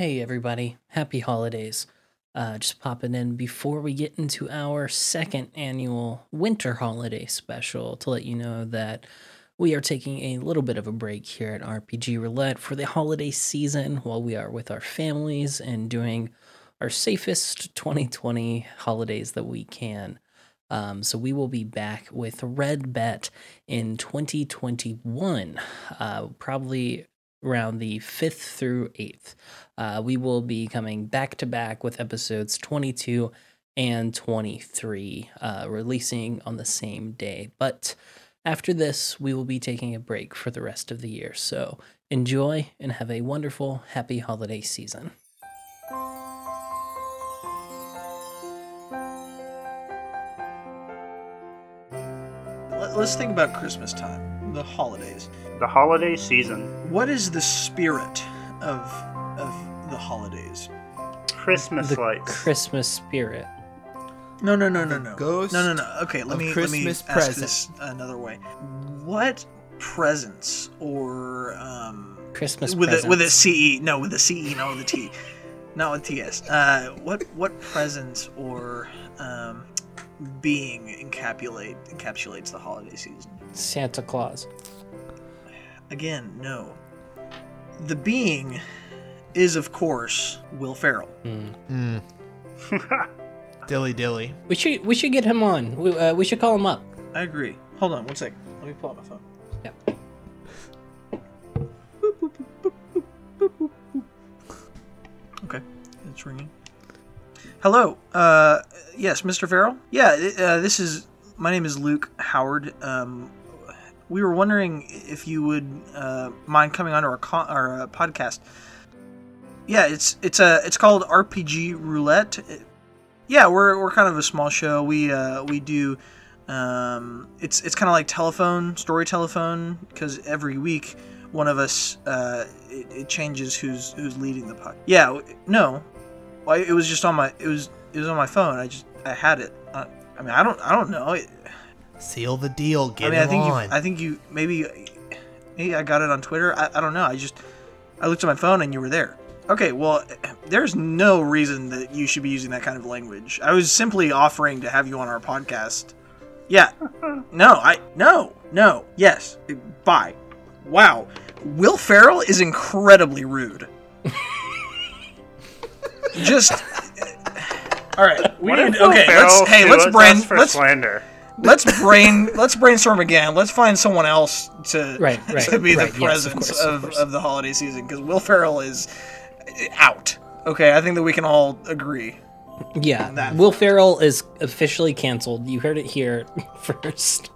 Hey, everybody. Happy holidays. Uh, just popping in before we get into our second annual winter holiday special to let you know that we are taking a little bit of a break here at RPG Roulette for the holiday season while we are with our families and doing our safest 2020 holidays that we can. Um, so we will be back with Red Bet in 2021, uh, probably around the 5th through 8th. Uh, we will be coming back to back with episodes 22 and 23, uh, releasing on the same day. But after this, we will be taking a break for the rest of the year. So enjoy and have a wonderful, happy holiday season. Let- Let's think about Christmas time, the holidays. The holiday season. What is the spirit of of the holidays? Christmas The lights. Christmas spirit. No, no, no, no, no. ghost no, no, no. Okay, let me Christmas let me ask present. this another way. What presents or um Christmas with a with a. CE? No, with a CE, not with a T. not with TS. Uh, what what presents or um being encapsulate encapsulates the holiday season? Santa Claus. Again, no. The being is, of course, Will Ferrell. Hmm. Mm. dilly dilly. We should we should get him on. We, uh, we should call him up. I agree. Hold on one second. Let me pull out my phone. Yep. Okay, it's ringing. Hello. Uh, yes, Mr. Ferrell. Yeah, uh, this is. My name is Luke Howard. Um, we were wondering if you would uh, mind coming onto our con- our uh, podcast. Yeah, it's it's a it's called RPG Roulette. It- yeah, we're we're kind of a small show. We uh, we do. Um, it's it's kind of like telephone story telephone because every week one of us uh, it, it changes who's who's leading the pod. Yeah, no, well, it was just on my it was it was on my phone. I just I had it. Uh, I mean I don't I don't know. It, Seal the deal. Get I mean I him think you on. I think you maybe maybe I got it on Twitter. I, I don't know. I just I looked at my phone and you were there. Okay, well, there's no reason that you should be using that kind of language. I was simply offering to have you on our podcast. Yeah. No, I no, no. Yes. Bye. Wow. Will Ferrell is incredibly rude. Just all right. We What if need, Will okay. Let's hey. Let's us brain. for Let's slander. Let's brain let's brainstorm again. Let's find someone else to Right, right, to be right, the yes, of presence course, of of, of the holiday season because Will Ferrell is out. Okay, I think that we can all agree. Yeah, That- Will Ferrell is officially canceled. You heard it here first.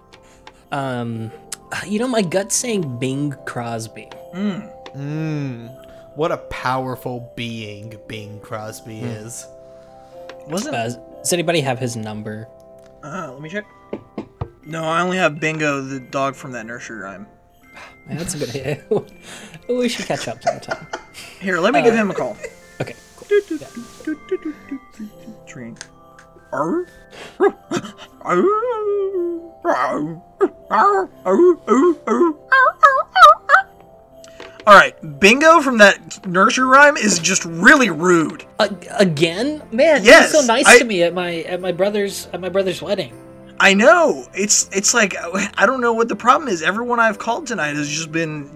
Um, you know, my gut's saying Bing Crosby. Mm. What a powerful being Bing Crosby Hmm. is. Wasn't Uh, does anybody have his number? uh, let me check. No, I only have Bingo, the dog from that nursery rhyme. Man, that's a good idea. we should catch up sometime. Here, let me give him a call. Okay, cool. Arr. All right, Bingo from that nursery rhyme is just really rude. Uh, again, man, Yes, he was so nice I- to me at my at my brother's at my brother's wedding. I know. It's it's like I don't know what the problem is. Everyone I've called tonight has just been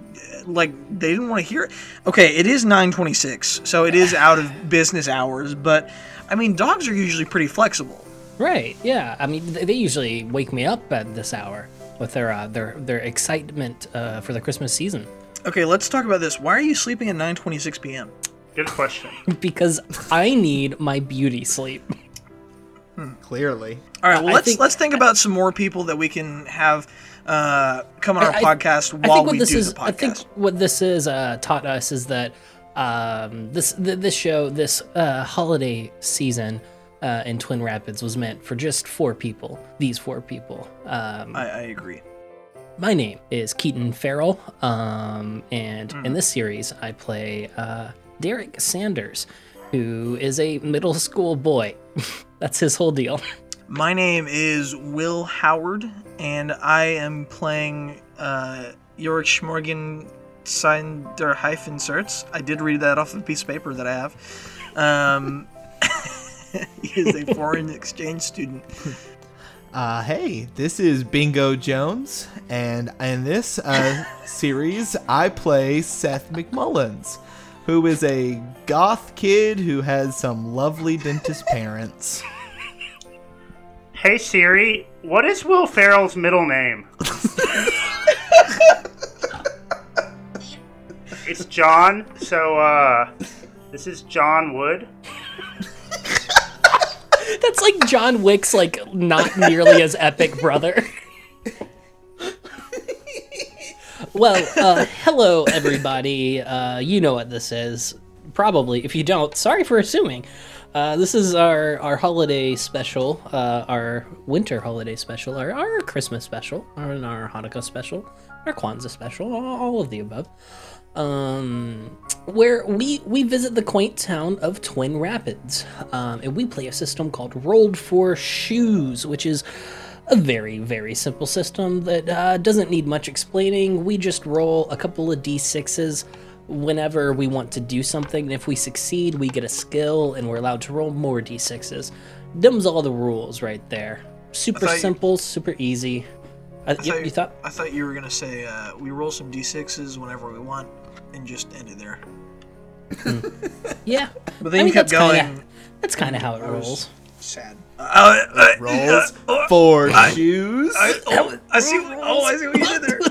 like they didn't want to hear it. Okay, it is 9:26, so it is out of business hours, but I mean dogs are usually pretty flexible. Right? Yeah. I mean, they usually wake me up at this hour with their uh, their their excitement uh, for the Christmas season. Okay, let's talk about this. Why are you sleeping at 9:26 p.m.? Good question. because I need my beauty sleep. Clearly. All right, well I let's think- let's think about some more people that we can have uh, come on our I- I- podcast I while think what we this do is, the I think what this is uh, taught us is that um, this th- this show, this uh, holiday season uh, in Twin Rapids, was meant for just four people. These four people. Um, I, I agree. my name is Keaton Farrell, um, and Hmm. in this series, I play uh, Derek Sanders, who is a middle school boy. That's his whole deal. My name is Will Howard, and I am playing uh, Yorick Schmorgan signed their hyphen inserts. I did read that off of a piece of paper that I have. Um, he is a foreign exchange student. Uh, hey, this is Bingo Jones, and in this uh, series, I play Seth McMullins, who is a goth kid who has some lovely dentist parents. Hey Siri, what is Will Ferrell's middle name? it's John, so uh this is John Wood. That's like John Wick's like not nearly as epic brother. Well, uh, hello everybody. Uh, you know what this is. Probably. If you don't, sorry for assuming. Uh, this is our, our holiday special, uh, our winter holiday special, our, our Christmas special, our, our Hanukkah special, our Kwanzaa special, all, all of the above um, where we we visit the quaint town of Twin Rapids, um, and we play a system called Roll for Shoes, which is a very very simple system that uh, doesn't need much explaining. We just roll a couple of d6s whenever we want to do something, and if we succeed, we get a skill, and we're allowed to roll more d6s. Them's all the rules right there. Super thought you- simple, super easy. Uh, I you, thought, you thought I thought you were gonna say uh, we roll some d6s whenever we want and just end it there. yeah, But then I you mean, kept that's kinda- going. That's kind of how it I rolls. Sad. Uh, uh, Rolls uh, for shoes. I, oh, I see. Oh, I see what you did there.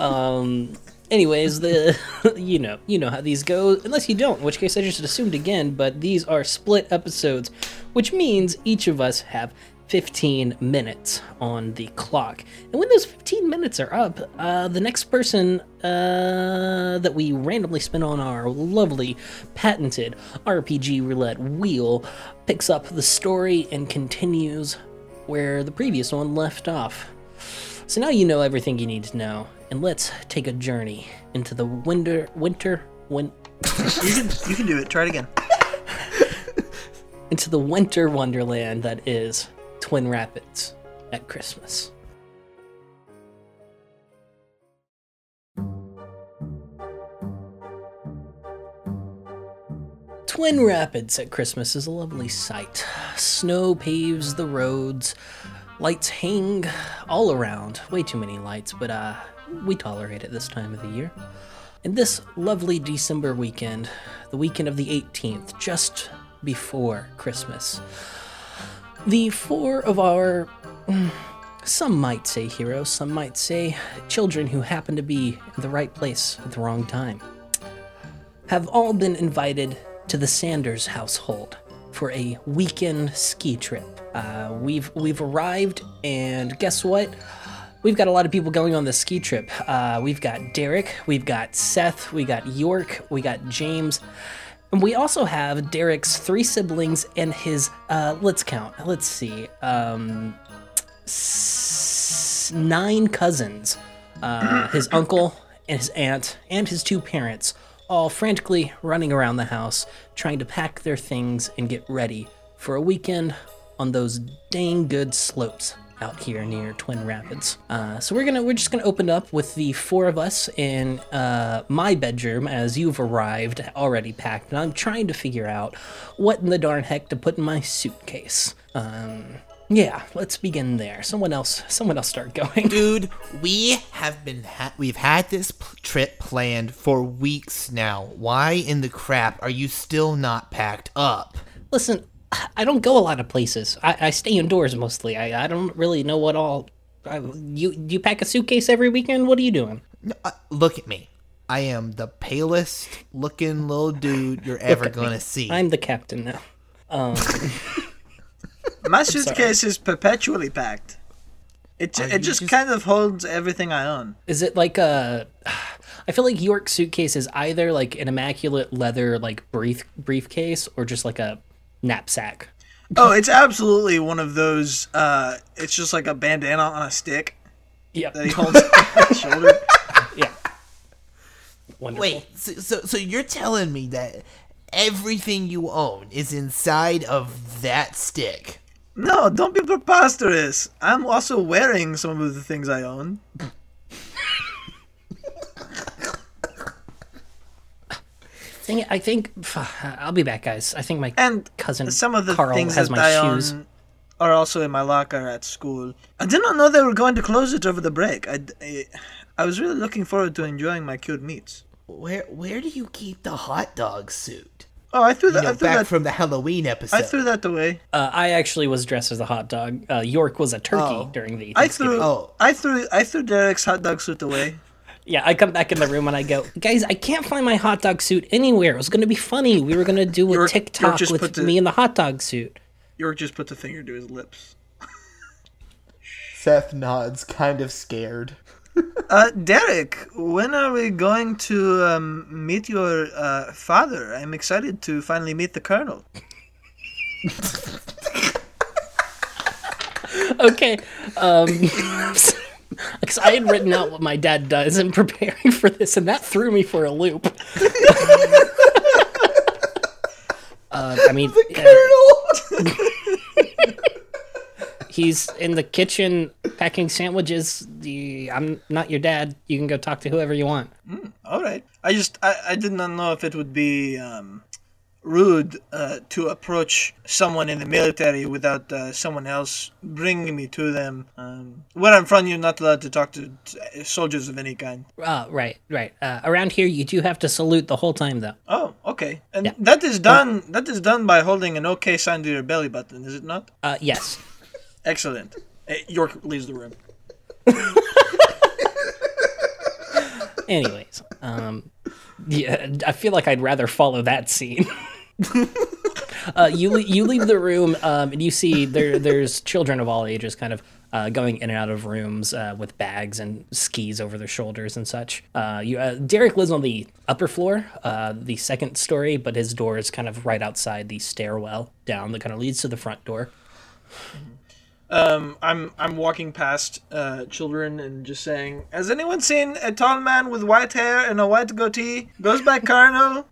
Um. Anyways, the you know you know how these go. Unless you don't, in which case I just assumed again. But these are split episodes, which means each of us have 15 minutes on the clock. And when those 15 minutes are up, uh, the next person uh, that we randomly spin on our lovely patented RPG roulette wheel picks up the story and continues where the previous one left off. So now you know everything you need to know, and let's take a journey into the winter, winter, win, You can, you can do it. Try it again. into the winter wonderland that is Twin Rapids at Christmas. Twin Rapids at Christmas is a lovely sight. Snow paves the roads, lights hang all around. Way too many lights, but uh, we tolerate it this time of the year. And this lovely December weekend, the weekend of the 18th, just before Christmas, the four of our, mm, some might say heroes, some might say children who happen to be in the right place at the wrong time, have all been invited to the Sanders household for a weekend ski trip. Uh, we've we've arrived, and guess what? We've got a lot of people going on this ski trip. Uh, we've got Derek, we've got Seth, we got York, we got James, and we also have Derek's three siblings and his. Uh, let's count. Let's see. Um, s- nine cousins. Uh, his uncle and his aunt and his two parents, all frantically running around the house, trying to pack their things and get ready for a weekend on those dang good slopes out here near Twin Rapids. Uh, so we're gonna we're just gonna open up with the four of us in uh, my bedroom as you've arrived already packed, and I'm trying to figure out what in the darn heck to put in my suitcase. Um, yeah, let's begin there. Someone else, someone else, start going. Dude, we have been ha- we've had this p- trip planned for weeks now. Why in the crap are you still not packed up? Listen, I don't go a lot of places. I, I stay indoors mostly. I, I don't really know what all. I, you you pack a suitcase every weekend? What are you doing? No, uh, look at me. I am the palest looking little dude you're ever gonna see. I'm the captain now. Um, My suitcase is perpetually packed. It, Are it just, just- kind of holds everything I own. is it like a? I feel like York's suitcase is either like an immaculate leather like brief briefcase or just like a knapsack. Oh, it's absolutely one of those. Uh, it's just like a bandana on a stick Yeah, that he holds on his shoulder. yeah. Wonderful. Wait, so, so so you're telling me that everything you own is inside of that stick? No, don't be preposterous. I'm also wearing some of the things I own. Dang I think I'll be back, guys. I think my And cousin some of the Carl things has that my I shoes. own are also in my locker at school. I did not know they were going to close it over the break. I, I, I was really looking forward to enjoying my cured meats. Where where do you keep the hot dog suit? Oh, I threw You that. know, I threw back that. from the Halloween episode. I threw that away. Uh, I actually was dressed as a hot dog. Uh, York was a turkey Oh. during the I Thanksgiving. threw. Oh. I threw. I threw Derek's hot dog suit away. Yeah, I come back in the room and I go, guys, I can't find my hot dog suit anywhere. It was going to be funny. We were going to do a York- York TikTok just with the- me in the hot dog suit. York just put the finger to his lips. Seth nods, kind of scared. Uh, Derek, when are we going to um, meet your uh, father? I'm excited to finally meet the colonel. Okay. Um, because I had written out what my dad does in preparing for this, and that threw me for a loop. uh, I mean, the uh, he's in the kitchen packing sandwiches. The, I'm not your dad. You can go talk to whoever you want. All right. I just I, I did not know if it would be um, rude uh, to approach someone in the military without uh, someone else bringing me to them. Um, where I'm from, you're not allowed to talk to soldiers of any kind. Uh, right, right. Uh, around here, you do have to salute the whole time, though. Oh, okay. And Yeah. that is done. That is done by holding an OK sign to your belly button, is it not? Uh, yes. Excellent. Uh, York leaves the room. Anyways, um, yeah, I feel like I'd rather follow that scene. uh, you you leave the room, um, and you see there there's children of all ages, kind of uh, going in and out of rooms uh, with bags and skis over their shoulders and such. Uh, you uh, Derek lives on the upper floor, uh, the second story, but his door is kind of right outside the stairwell down that kind of leads to the front door. Um, I'm I'm walking past uh, children and just saying, "Has anyone seen a tall man with white hair and a white goatee? Goes by Colonel."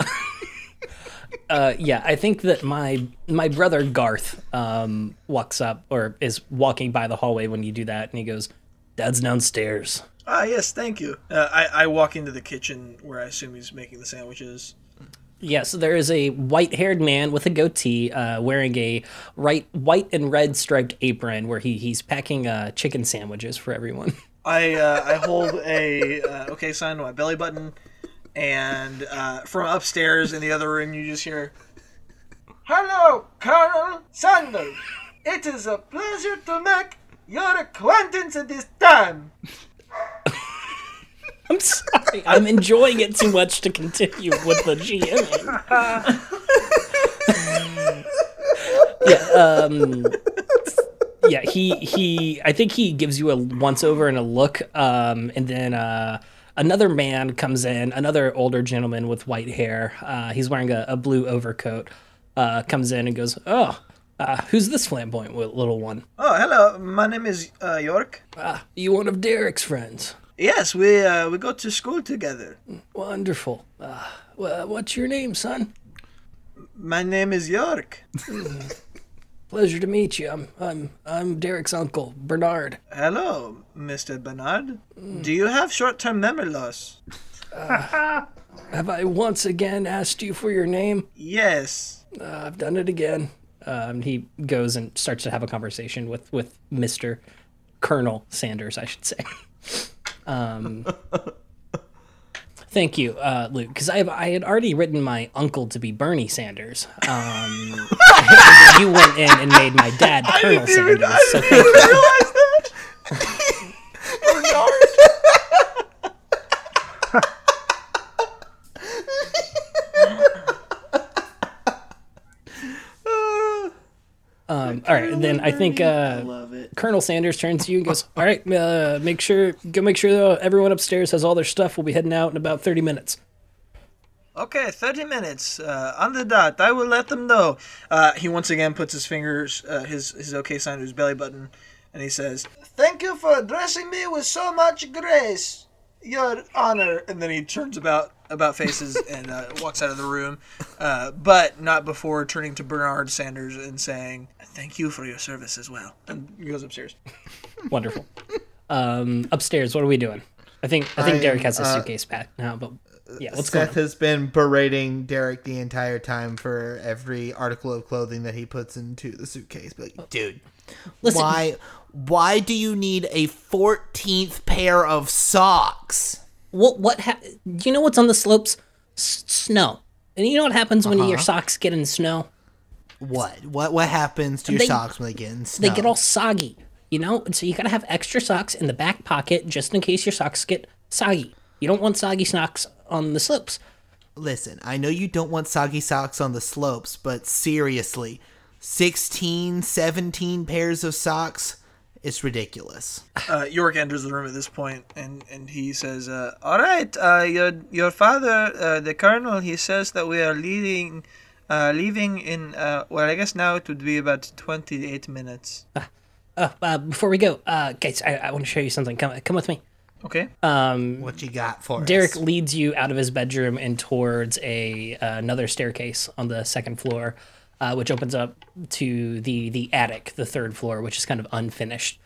Uh, yeah, I think that my my brother Garth um, walks up or is walking by the hallway when you do that, and he goes, "Dad's downstairs." Ah, yes, thank you. Uh, I I walk into the kitchen where I assume he's making the sandwiches. Yes, yeah, so there is a white-haired man with a goatee, uh, wearing a right, white and red striped apron, where he he's packing uh, chicken sandwiches for everyone. I uh, I hold a uh, okay sign to my belly button, and uh, from upstairs in the other room, you just hear, "Hello, Colonel Sanders. It is a pleasure to make your acquaintance at this time." I'm sorry, I'm enjoying it too much to continue with the GM. yeah, um, yeah. He he. I think he gives you a once over and a look, um, and then uh, another man comes in, another older gentleman with white hair. Uh, he's wearing a, a blue overcoat. Uh, comes in and goes, "Oh, uh, who's this flamboyant little one? Oh, hello. My name is uh, York. Ah, you one of Derek's friends? Yes, we uh, we go to school together. Wonderful. Uh, wha- what's your name, son?" My name is York. Pleasure to meet you. I'm I'm I'm Derek's uncle, Bernard. Hello, Mr. Bernard. Do you have short-term memory loss? Have I once again asked you for your name? Yes. Uh, I've done it again. Um, he goes and starts to have a conversation with with Mister Colonel Sanders, I should say. Um, thank you, uh, Luke, because I I had already written my uncle to be Bernie Sanders. Um, you went in and made my dad Colonel Sanders. so thank you. realize that. Um, all right, then I think uh. Colonel Sanders turns to you and goes, "All right, uh, make sure go make sure everyone upstairs has all their stuff. We'll be heading out in about thirty minutes." Okay, 30 minutes uh, on the dot. I will let them know. Uh, he once again puts his fingers, uh, his his OK sign to his belly button, and he says, "Thank you for addressing me with so much grace, Your Honor." And then he turns about about faces and uh, walks out of the room, uh, but not before turning to Bernard Sanders and saying, "Thank you for your service as well." And he goes upstairs. Wonderful. Um, upstairs, what are we doing? I think I think I Derek has a uh, suitcase packed now, but Yeah, what's going Seth on? has been berating Derek the entire time for every article of clothing that he puts into the suitcase. But like, dude, Listen, why why do you need a 14th pair of socks? what what ha- do you know what's on the slopes? S- snow. And you know what happens when Uh-huh. your socks get in snow? What what what happens to your They- socks when they get in snow? They get all soggy, you know? And so you gotta have extra socks in the back pocket just in case your socks get soggy. You don't want soggy socks on the slopes. Listen, I know you don't want soggy socks on the slopes, but seriously, 16, 17 pairs of socks? It's ridiculous. Uh, York enters the room at this point, and, and he says, uh, "All right, uh, your your father, uh, the colonel, he says that we are leaving, uh, leaving in uh, well, I guess now it would be about twenty eight minutes. Uh, uh, before we go, uh, guys, I, I want to show you something. Come, come with me. Okay. Um, What you got for Derek us? leads you out of his bedroom and towards a uh, another staircase on the second floor, uh, which opens up to the the attic, the third floor, which is kind of unfinished.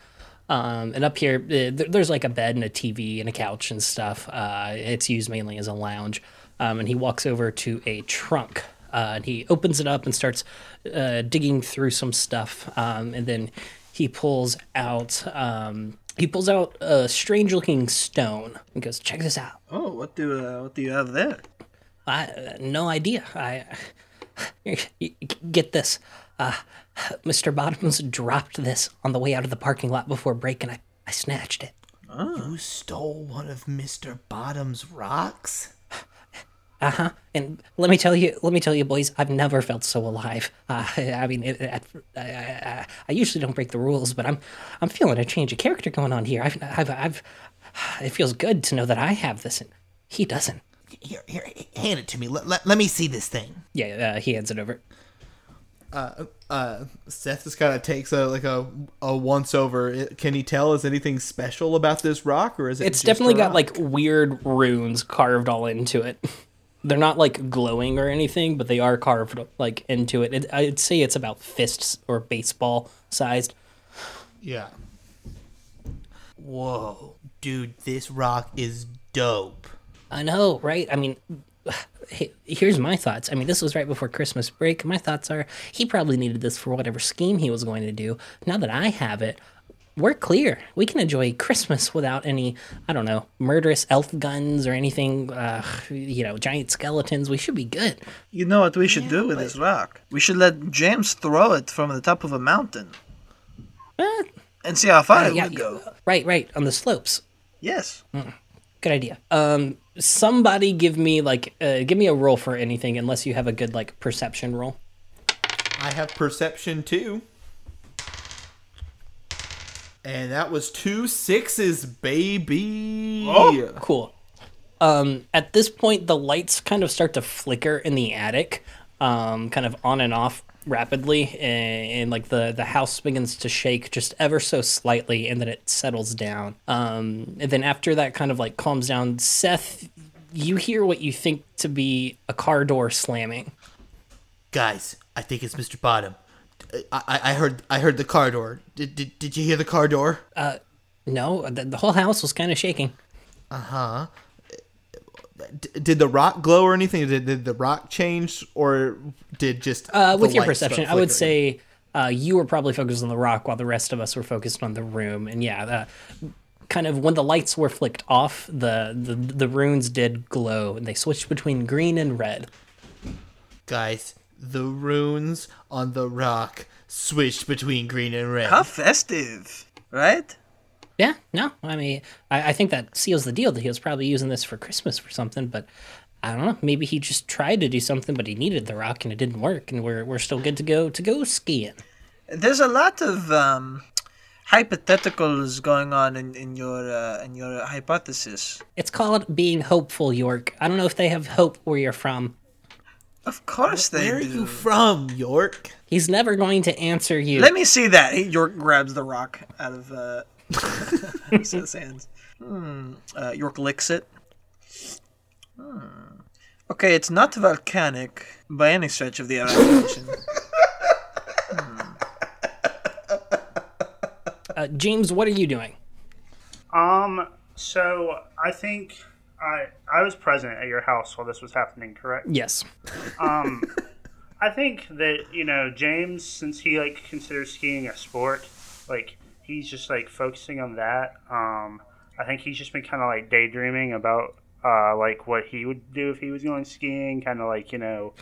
Um, and up here, uh, there's like a bed and a TV and a couch and stuff. Uh, it's used mainly as a lounge. Um, and he walks over to a trunk. Uh, and he opens it up and starts uh, digging through some stuff. Um, and then he pulls out um, he pulls out a strange looking stone and goes, "Check this out." Oh, what do uh, what do you have there? I uh, no idea. I get this. Uh, Mr. Bottoms dropped this on the way out of the parking lot before break, and I, I snatched it. You stole one of Mr. Bottom's rocks? Uh huh. And let me tell you, let me tell you, boys, I've never felt so alive. Uh, I mean, it, it, I, I, I usually don't break the rules, but I'm, I'm feeling a change of character going on here. I've, I've, I've. It feels good to know that I have this, and he doesn't. Here, here, hand it to me. Let, let, let me see this thing. Yeah, uh, he hands it over. Uh, Seth just kind of takes a like a a once over. Can he tell is anything special about this rock, or is it? It's just definitely a got like weird runes carved all into it. They're not like glowing or anything, but they are carved like into it. it I'd say it's about fists or baseball sized. yeah. Whoa, dude, this rock is dope. I know, right? I mean, here's my thoughts. I mean, this was right before Christmas break. My thoughts are he probably needed this for whatever scheme he was going to do. Now that I have it, we're clear. We can enjoy Christmas without any, I don't know, murderous elf guns or anything, uh, you know, giant skeletons. We should be good. You know what we should do with this rock? We should let James throw it from the top of a mountain Eh, and see how far it yeah, would go. Right, right, on the slopes. Yes. Good idea. Um, somebody give me like, uh, give me a roll for anything, unless you have a good like perception roll. I have perception too. And that was two sixes, baby. Oh. Cool. Um, at this point, the lights kind of start to flicker in the attic, um, kind of on and off rapidly, and, and like the the house begins to shake just ever so slightly, and then it settles down. Um, and then after that kind of like calms down, Seth, you hear what you think to be a car door slamming. Guys, I think it's Mr. Bottom. I, I, I heard I heard the car door. Did, did, did you hear the car door? Uh no, the, the whole house was kind of shaking. D- did the rock glow or anything? Did, did the rock change or did just Uh, with your perception, I would say uh, you were probably focused on the rock while the rest of us were focused on the room. And yeah, the, kind of when the lights were flicked off, the, the the runes did glow, and they switched between green and red. guys, the runes on the rock switched between green and red. How festive, right? Yeah, no, I mean, I, I think that seals the deal that he was probably using this for Christmas for something, but I don't know. Maybe he just tried to do something, but he needed the rock and it didn't work, and we're we're still good to go to go skiing. There's a lot of um, hypotheticals going on in, in your uh, in your hypothesis. It's called being hopeful, York. I don't know if they have hope where you're from. Of course they Where are you from, York? He's never going to answer you. Let me see that. York grabs the rock out of uh, Seth's hands. Hmm. Uh, York licks it. Hmm. Okay, it's not volcanic by any stretch of the imagination. Uh, James, what are you doing? Um, so I think I I was present at your house while this was happening, correct? Yes. Um, I think that you know James, since he like considers skiing a sport, like he's just like focusing on that. Um, I think he's just been kind of like daydreaming about uh like what he would do if he was going skiing, kind of like you know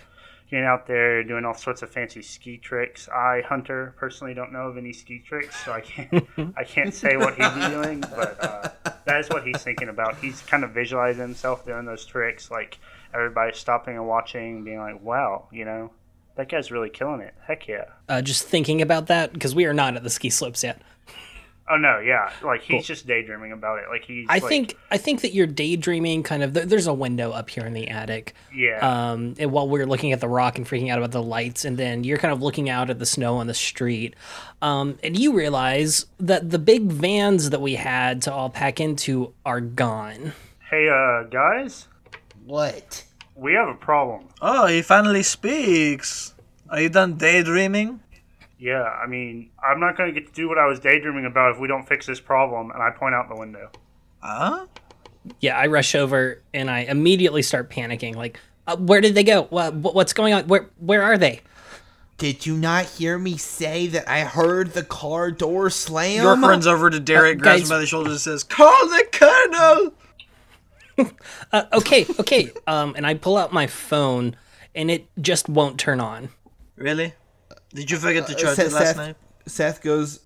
getting out there doing all sorts of fancy ski tricks. I Hunter personally don't know of any ski tricks, so I can't I can't say what he'd be doing, but uh, that is what he's thinking about. He's kind of visualizing himself doing those tricks, like everybody stopping and watching, being like, "Wow, you know, that guy's really killing it. Heck yeah." Uh, just thinking about that because we are not at the ski slopes yet. Oh no, yeah, like he's just daydreaming about it. Like he's. I like, think I think that you're daydreaming. Kind of. There's a window up here in the attic. Yeah. Um, and while we're looking at the rock and freaking out about the lights, and then you're kind of looking out at the snow on the street, um, and you realize that the big vans that we had to all pack into are gone. hey, uh, guys, What? We have a problem. Oh, he finally speaks. Are you done daydreaming? Yeah, I mean, I'm not going to get to do what I was daydreaming about if we don't fix this problem. And I point out the window. Huh? Yeah, I rush over and I immediately start panicking. Like, uh, where did they go? What, what's going on? Where where are they? Did you not hear me say that I heard the car door slam? York runs over to Derek, Uh, grabs guys- him by the shoulders, and says, "Call the colonel." Uh, okay, okay. Um, and I pull out my phone and it just won't turn on. Really? Did you forget to charge Seth, it last Seth, night? Seth goes,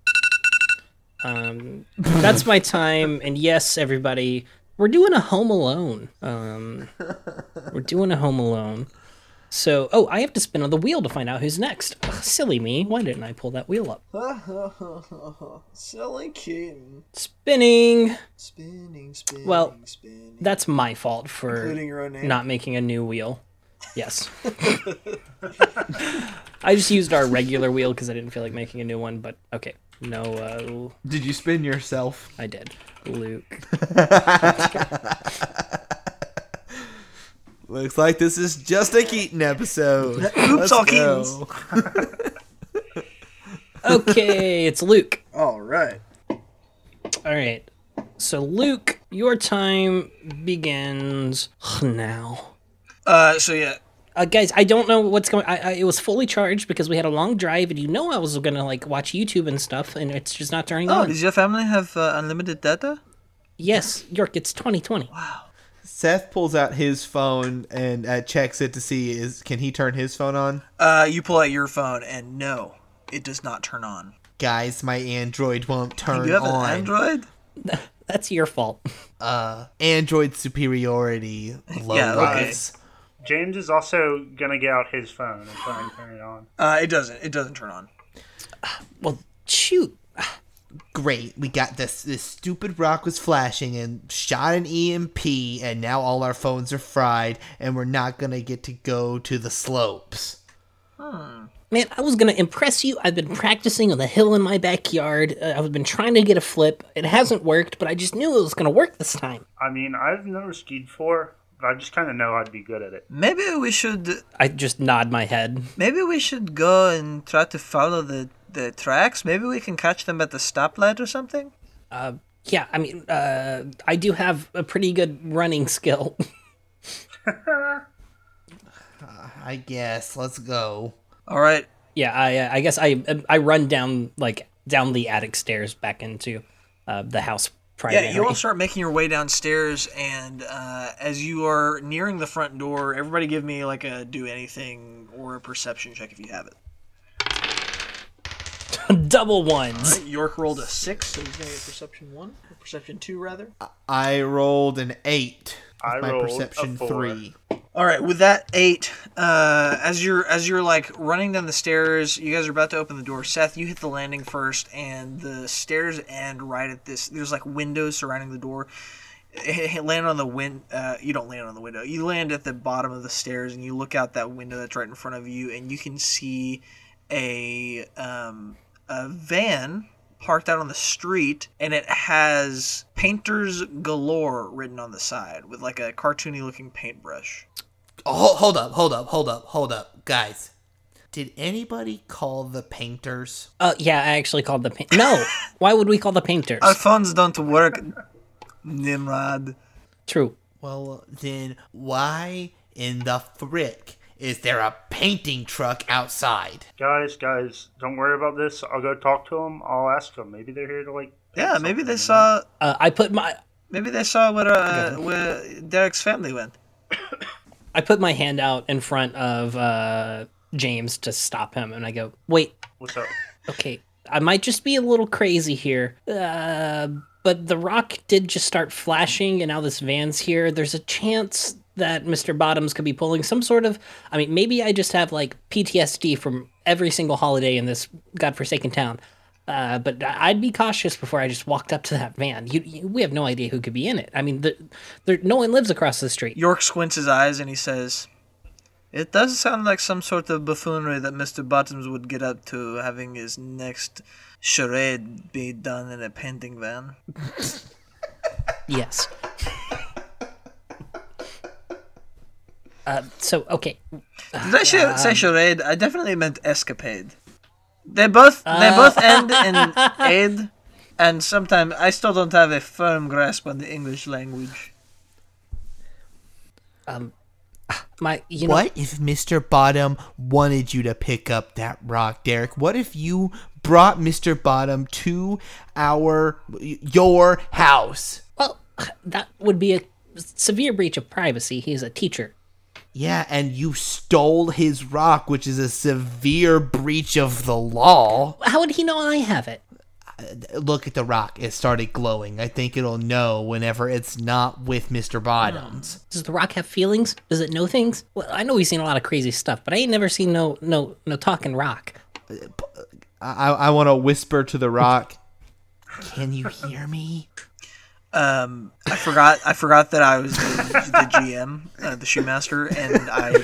Um, that's my time. And yes, everybody, we're doing a Home Alone. Um, we're doing a Home Alone. So, oh, I have to spin on the wheel to find out who's next. Ugh, silly me. Why didn't I pull that wheel up? Silly Keaton. Spinning. Spinning, spinning, Well, spinning. That's my fault for your own name? not making a new wheel. Yes. I just used our regular wheel because I didn't feel like making a new one, but okay. No, uh, Did you spin yourself? I did. Luke. Looks like this is just a Keaton episode. Let's all go. Okay, it's Luke. All right. All right. So, Luke, your time begins now. Uh, so yeah, Uh, guys, I don't know what's going. I, I it was fully charged because we had a long drive, and you know I was gonna like watch YouTube and stuff, and it's just not turning Oh, on. does your family have uh, unlimited data? Yes, York, it's 2020. Seth pulls out his phone and uh, checks it to see is can he turn his phone on. Uh, you pull out your phone, and no, it does not turn on. Guys, my Android won't turn on. You have on. an Android? That's your fault. Uh, Android superiority. Low Yeah, okay. James is also going to get out his phone and try and turn it on. Uh, it doesn't. It doesn't turn on. Well, shoot. Great, we got this. This stupid rock was flashing and shot an EMP, and now all our phones are fried, and we're not gonna get to go to the slopes. Man, I was gonna impress you. I've been practicing on the hill in my backyard. Uh, I've been trying to get a flip. It hasn't worked, but I just knew it was gonna work this time. I mean, I've never skied before, but I just kind of know I'd be good at it. Maybe we should. I just nod my head. Maybe we should go and try to follow the the tracks. Maybe we can catch them at the stoplight or something. Yeah, I mean, uh, I do have a pretty good running skill. I guess. Let's go. All right. yeah, I, uh, I guess I, I run down like down the attic stairs back into uh, the house primary. Yeah, you all start making your way downstairs, and uh, as you are nearing the front door, everybody give me like a do anything or a perception check if you have it. double ones. York rolled a six, so he's gonna get perception one, or perception two rather. I rolled an eight. with I my rolled a perception four. three. All right, with that eight, uh, as you're as you're like running down the stairs, you guys are about to open the door. Seth, you hit the landing first, and the stairs end right at this. There's like windows surrounding the door. It- it land on the win. Uh, you don't land on the window. You land at the bottom of the stairs, and you look out that window that's right in front of you, and you can see a um, a van parked out on the street, and it has "Painters Galore" written on the side with like a cartoony looking paintbrush. Oh, hold up, hold up, hold up, hold up, guys. Did anybody call the painters? Uh, yeah, I actually called the paint. No, why would we call the painters? Our phones don't work, Nimrod. True. Well, then why in the frick is there a painting truck outside? Guys, guys, don't worry about this. I'll go talk to them. I'll ask them. Maybe they're here to like. Yeah, maybe they something, you know? saw Uh, I put my maybe they saw where uh, where Derek's family went. I put my hand out in front of uh, James to stop him, and I go, "Wait, What's up? okay, I might just be a little crazy here, uh, but the rock did just start flashing, and now this van's here. There's a chance that Mr. Bottoms could be pulling some sort of. I mean, maybe I just have like PTSD from every single holiday in this godforsaken town." Uh, but I'd be cautious before I just walked up to that van. You, you, we have no idea who could be in it. I mean, the, there, no one lives across the street. York squints his eyes and he says, "It does sound like some sort of buffoonery that Mister Bottoms would get up to, having his next charade be done in a painting van." Yes. Uh, so okay, Did I say, say charade? I definitely meant escapade. They both they both end in aid, and sometimes I still don't have a firm grasp on the English language. Um, my you know What if Mr. Bottom wanted you to pick up that rock, Derek? What if you brought Mr. Bottom to our your house? well that would be a severe breach of privacy. He's a teacher. Yeah, and you stole his rock, which is a severe breach of the law. How would he know I have it? Uh, look at the rock. It started glowing. I think it'll know whenever it's not with Mr. Bottoms. Um, does the rock have feelings? Does it know things? Well, I know we've seen a lot of crazy stuff, but I ain't never seen no no no talking rock. Uh, uh, I, I want to whisper to the rock. Can you hear me? Um, I forgot. I forgot that I was the, the GM, uh, the shoemaster, and I.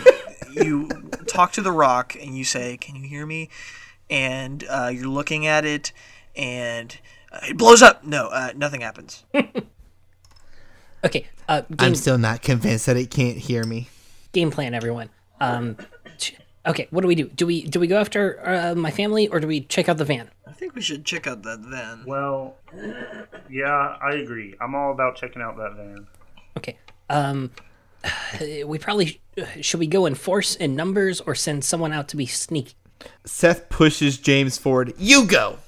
You talk to the rock and you say, "Can you hear me?" And uh, you're looking at it, and uh, it blows up. No, uh, nothing happens. Okay, uh, game, I'm still not convinced that it can't hear me. game plan, everyone. Um, ch- okay, what do we do? Do we do we go after uh, my family or do we check out the van? I think we should check out that van. Well, yeah, I agree. I'm all about checking out that van. Okay. Um, we probably should we go in force in numbers or send someone out to be sneaky. Seth pushes James forward. You go.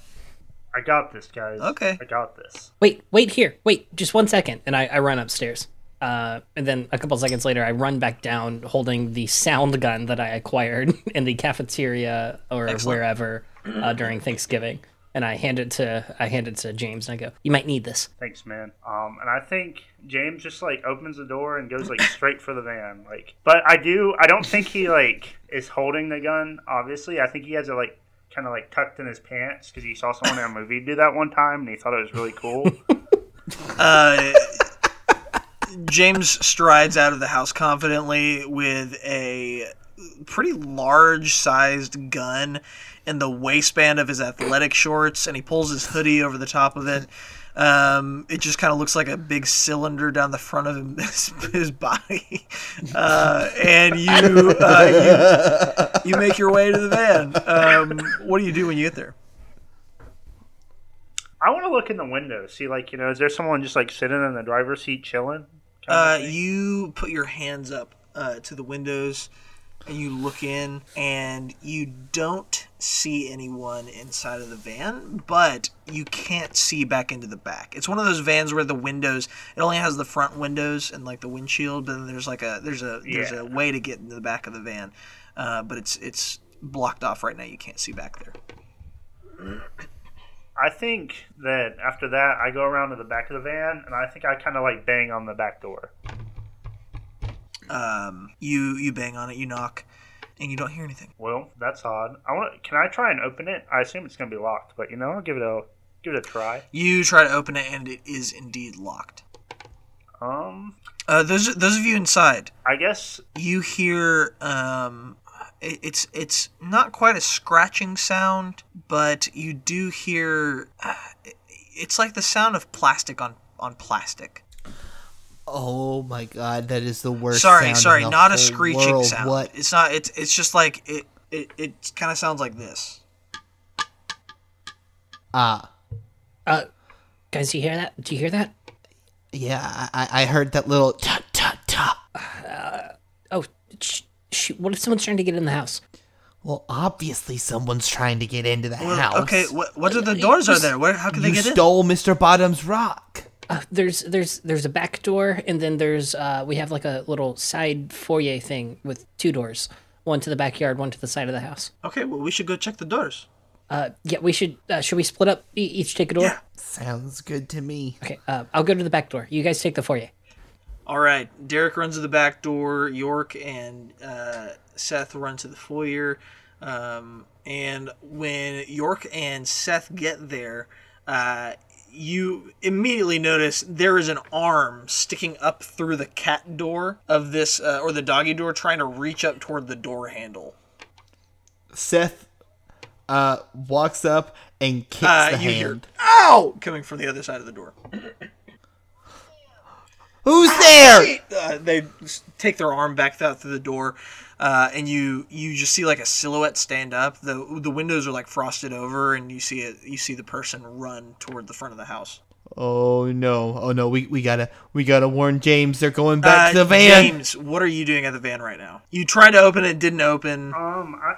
I got this, guys. Okay. I got this. Wait, wait here. Wait, just one second, and I, I run upstairs. Uh, and then a couple seconds later, I run back down holding the sound gun that I acquired in the cafeteria or wherever uh, during Thanksgiving, and I hand it to I hand it to James, and I go, "You might need this." Thanks, man. Um, and I think James just like opens the door and goes like straight for the van. Like, but I do. I don't think he like is holding the gun. Obviously, I think he has it like kind of like tucked in his pants because he saw someone in a movie do that one time and he thought it was really cool. Uh, James strides out of the house confidently with a pretty large sized gun in the waistband of his athletic shorts, and he pulls his hoodie over the top of it. Um, it just kind of looks like a big cylinder down the front of his body. Uh, and you, uh, you you make your way to the van. Um, what do you do when you get there? I want to look in the window, see like you know, is there someone just like sitting in the driver's seat chilling? Uh, you put your hands up uh, to the windows and you look in, and you don't see anyone inside of the van, but you can't see back into the back. It's one of those vans where the windows it only has the front windows and like the windshield, but then there's like a there's a there's Yeah. a way to get into the back of the van, uh, but it's it's blocked off right now. You can't see back there. I think that after that, I go around to the back of the van and I think I kind of like bang on the back door. Um, you you bang on it, you knock, and you don't hear anything. Well, that's odd. I want. Can I try and open it? I assume it's gonna be locked, but you know, I'll give it a give it a try. You try to open it, and it is indeed locked. Um, Uh, those those of you inside, I guess you hear um, it's it's not quite a scratching sound, but you do hear uh, it's like the sound of plastic on on plastic. Oh my god, that is the worst. sorry, sound sorry, in the not a screeching world. sound. What? It's not. It's it's just like it. It, it kind of sounds like this. Ah, Uh, guys, do you hear that? Do you hear that? yeah, I, I heard that little tut tut. Stop. Oh, sh- sh- what if someone's trying to get in the house? Well, obviously someone's trying to get into the Well, house. Okay, what what are the doors are there? Where how can they get in? stole Mr. Bottom's rock. Uh, there's there's there's a back door, and then there's uh, we have like a little side foyer thing with two doors, one to the backyard, one to the side of the house. Okay, well we should go check the doors. Uh, yeah, we should. Uh, should we split up? E- each take a door. Yeah. Sounds good to me. Okay. Uh, I'll go to the back door. You guys take the foyer. All right, Derek runs to the back door. York and uh, Seth run to the foyer. Um, and when York and Seth get there, uh, you immediately notice there is an arm sticking up through the cat door of this, uh, or the doggy door, trying to reach up toward the door handle. Seth uh, walks up and kicks Uh, the you hear hand. "ow" coming from the other side of the door. Who's there? uh, they take their arm back out through the door, uh, and you you just see like a silhouette stand up. the The windows are like frosted over, and you see it. You see the person run toward the front of the house. Oh no! Oh no! We, we gotta we gotta warn James. They're going back Uh, to the van. James, what are you doing at the van right now? You tried to open it, didn't open. Um, I,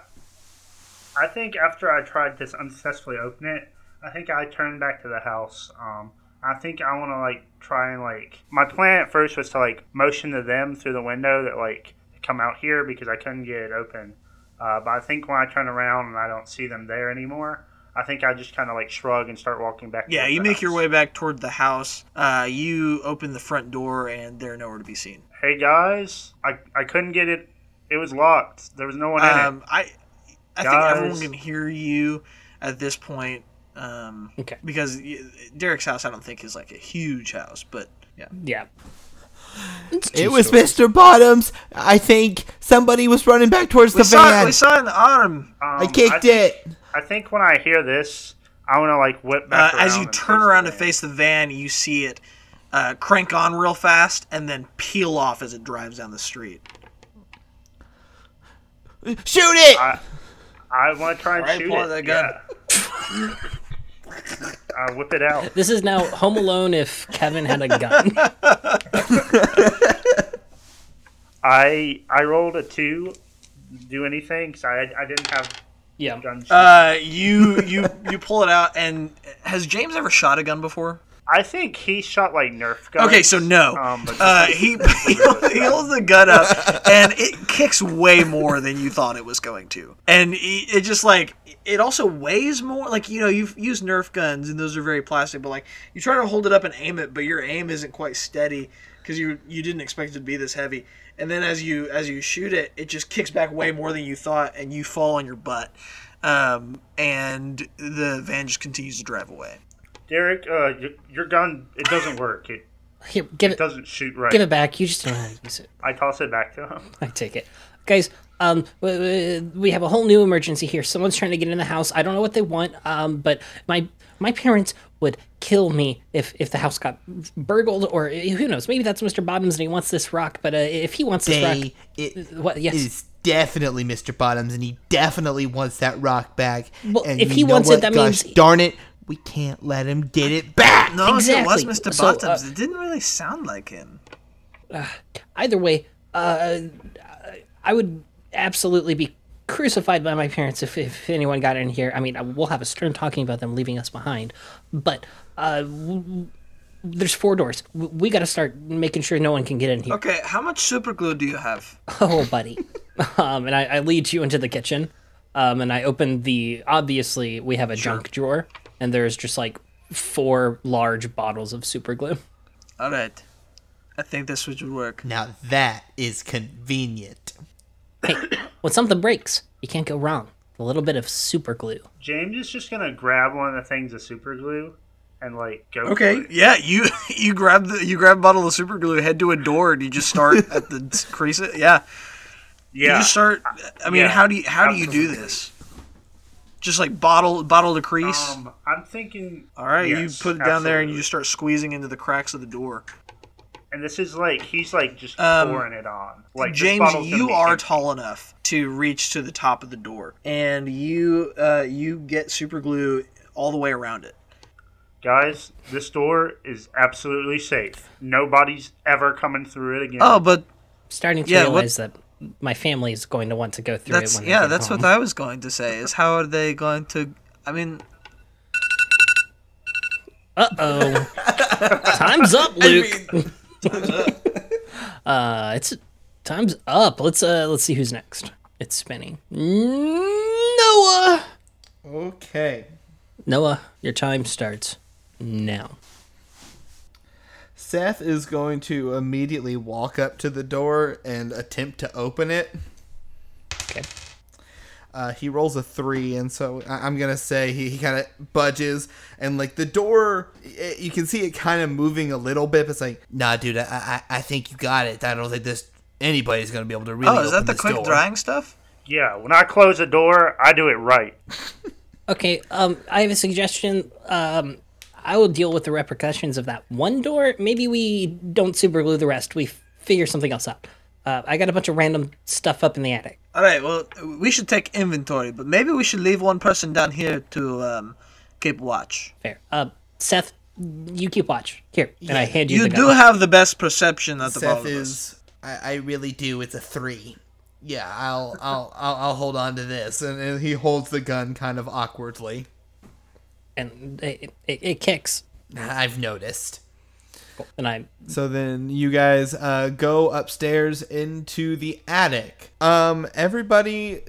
I think after I tried to unsuccessfully open it, I think I turned back to the house. Um, I think I want to like try and like my plan at first was to like motion to them through the window that like come out here because I couldn't get it open. Uh, but I think when I turn around and I don't see them there anymore, I think I just kind of like shrug and start walking back. Yeah, you make your way back toward the house. Uh, you open the front door, and they're nowhere to be seen. Hey guys, I I couldn't get it. It was locked. There was no one in it. Um, I, I think everyone can hear you at this point. Um, Okay. Because Derek's house, I don't think is like a huge house, but yeah. Yeah. It was Mr. Bottoms. I think somebody was running back towards We the saw, it, van. we saw it in the autumn. Um, I kicked think- it. I think when I hear this, I want to like whip Uh, back around as you turn around to face the van, you see it uh, crank on real fast and then peel off as it drives down the street. Shoot it! I, I want to try and Alright, shoot pull it. that gun. Yeah. uh, whip it out. This is now Home Alone if Kevin had a gun. I I rolled a two. Do anything? Cause I I didn't have yeah. guns. Uh, you you you pull it out, and has James ever shot a gun before? I think he shot like Nerf guns. Okay, so no. Um, Uh, he he holds the gun up, and it kicks way more than you thought it was going to, and it it just like it also weighs more. Like you know, you've used Nerf guns, and those are very plastic, but like you try to hold it up and aim it, but your aim isn't quite steady because you you didn't expect it to be this heavy. And then as you as you shoot it, it just kicks back way more than you thought, and you fall on your butt. Um, and the van just continues to drive away. Derek, uh, your, your gun it doesn't work. It, Here, give it it. doesn't shoot right. Give it back. You just don't know how to use it. I toss it back to him. I take it, guys. Um, w- w- we have a whole new emergency here. Someone's trying to get in the house. I don't know what they want. Um, but my my parents would kill me if if the house got burgled or who knows. Maybe that's Mr. Bottoms and he wants this rock. But uh, if he wants this rock, They, it what? Yes. is definitely Mr. Bottoms, and he definitely wants that rock back. Well, and if he know wants it, what? that Gosh means- darn it, we can't let him get it back. No, if it was Exactly. Mr. So, uh, Bottoms. it didn't really sound like him. either way, uh, I would absolutely be crucified by my parents if, if anyone got in here. I mean, we'll have a stern talking about them leaving us behind, but uh, w- w- there's four doors. W- We got to start making sure no one can get in here. Okay, how much super glue do you have? Oh, buddy. um, and I, I lead you into the kitchen, um, and I open the. Obviously, we have a junk drawer, and there's just like four large bottles of super glue. All right, I think this would work. Now that is convenient. Hey, when something breaks, you can't go wrong. A little bit of super glue. James is just gonna grab one of the things of super glue and like go. Okay, for it. yeah, you you grab the you grab a bottle of super glue, head to a door, and you just start at the crease. It, yeah, you yeah. just start. I mean, yeah, how do you how do you do this? Just like bottle bottle to crease. Um, I'm thinking. All right, yes, you put it down there, and you just start squeezing into the cracks of the door. And this is like he's like just Um, pouring it on. Like James, you are empty. tall enough to reach to the top of the door, and you uh, you get super glue all the way around it. Guys, this door is absolutely safe. Nobody's ever coming through it again. Oh, but starting to Yeah, what- realize that my family is going to want to go through That's it when yeah. they get That's home. what I was going to say. Is how are they going to? I mean, Uh oh. time's up, Luke. time's up uh, it's time's up. Let's uh, let's see who's next. It's spinning. Noah. Okay. Noah, your time starts now. Seth is going to immediately walk up to the door and attempt to open it. Okay. Uh, he rolls a three, and so I- I'm gonna say he, he kind of budges, and like the door, i you can see it kind of moving a little bit. But it's like, nah, dude, I, I I think you got it. I don't think this anybody's gonna be able to really. oh, is that the quick door. drying stuff? Yeah, when I close a door, I do it right. Okay. Um, I have a suggestion. Um, I will deal with the repercussions of that one door. Maybe we don't super glue the rest. We figure something else out. Uh, I got a bunch of random stuff up in the attic. All right. Well, we should take inventory, but maybe we should leave one person down here to um, keep watch. Fair. Uh, Seth, you keep watch. Here, and I hand you, You the do gun. have the best perception out of all Seth of us. is. I, I really do. It's a three. Yeah, I'll I'll I'll, I'll hold on to this, and, and he holds the gun kind of awkwardly. And it, it, it kicks. I've noticed. And I So then you guys uh, go upstairs into the attic. Um, everybody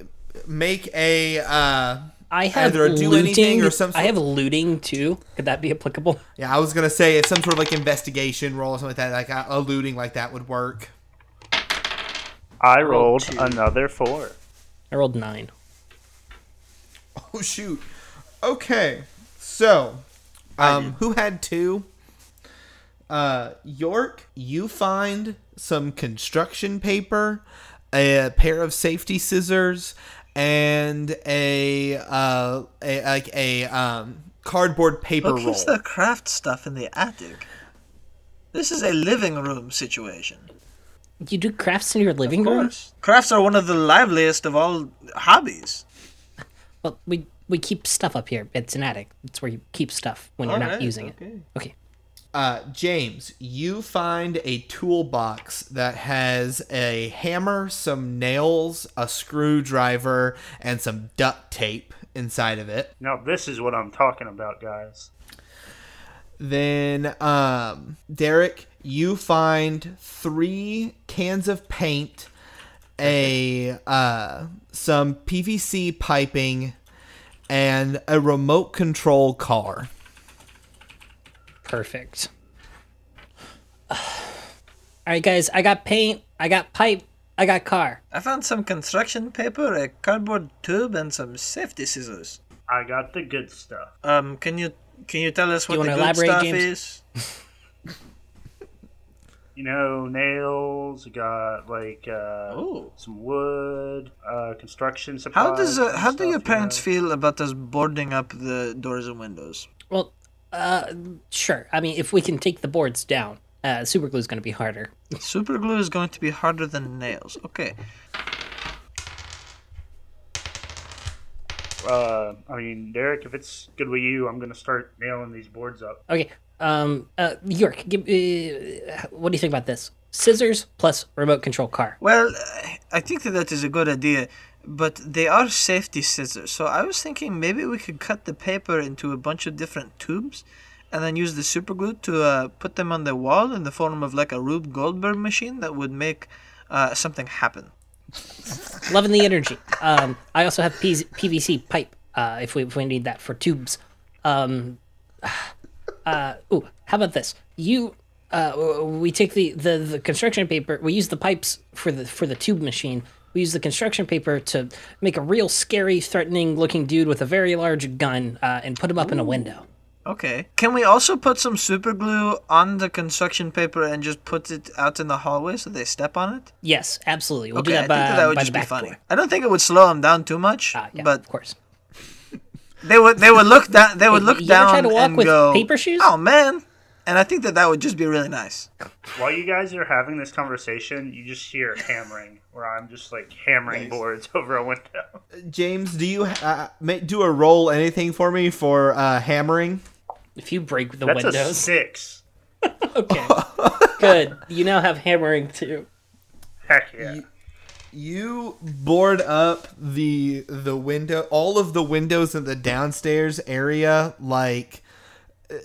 make a uh, I have Either do looting. anything or some I have looting too. Could that be applicable? yeah. I was gonna say it's some sort of like investigation roll or something like that. Like a, a looting like that would work. I rolled another four. I rolled nine. Oh shoot. Okay, so um, who had two? Uh, York, you find some construction paper, a pair of safety scissors, and a uh, a like a um cardboard paper What roll. keeps the craft stuff in the attic? This is a living room situation. You do crafts in your living Of room? Crafts are one of the liveliest of all hobbies. Well, we we keep stuff up here. It's an attic. It's where you keep stuff when you're not Alright, using okay. it. Okay. Uh, James, you find a toolbox that has a hammer, some nails, a screwdriver, and some duct tape inside of it. Now this is what I'm talking about, guys. Then, um, Derek, you find three cans of paint, a uh, some PVC piping, and a remote control car. Perfect. All right, guys. I got paint. I got pipe. I got car. I found some construction paper, a cardboard tube, and some safety scissors. I got the good stuff. Um, can you can you tell us what you the good elaborate, stuff James? is? You know, nails. Got like uh, some wood, uh, construction supplies. How does uh, and how do stuff, your you parents know? feel about us boarding up the doors and windows? Well, uh, sure. I mean, if we can take the boards down, uh, super glue is going to be harder. Super glue is going to be harder than nails. Okay. Uh, I mean, Derek, if it's good with you, I'm gonna start nailing these boards up. Okay. Um, uh, York, give, uh, what do you think about this? Scissors plus remote control car. Well, I think that that is a good idea, but they are safety scissors. So I was thinking maybe we could cut the paper into a bunch of different tubes, and then use the super glue to uh, put them on the wall in the form of like a Rube Goldberg machine that would make uh, something happen. Loving the energy. Um, I also have P- PVC pipe. Uh, if we if we need that for tubes. Um, uh, ooh, how about this? You, uh, we take the, the the construction paper. We use the pipes for the for the tube machine. We use the construction paper to make a real scary, threatening looking dude with a very large gun uh, and put him up in a window. Okay. Can we also put some super glue on the construction paper and just put it out in the hallway so they step on it? Yes, absolutely. We'll Okay, do I that think by, that, that would just the be funny. door. I don't think it would slow them down too much, Ah, yeah, but of course. They would they would look down they would look you down try to walk and with go paper shoes? Oh man, and I think that that would just be really nice. While you guys are having this conversation, you just hear hammering, where I'm just like hammering boards over a window. James, do you uh, do a roll anything for me for uh, hammering? If you break the That's a six. okay, good. You now have hammering too. Heck yeah. You- You board up the the window, all of the windows in the downstairs area, like uh,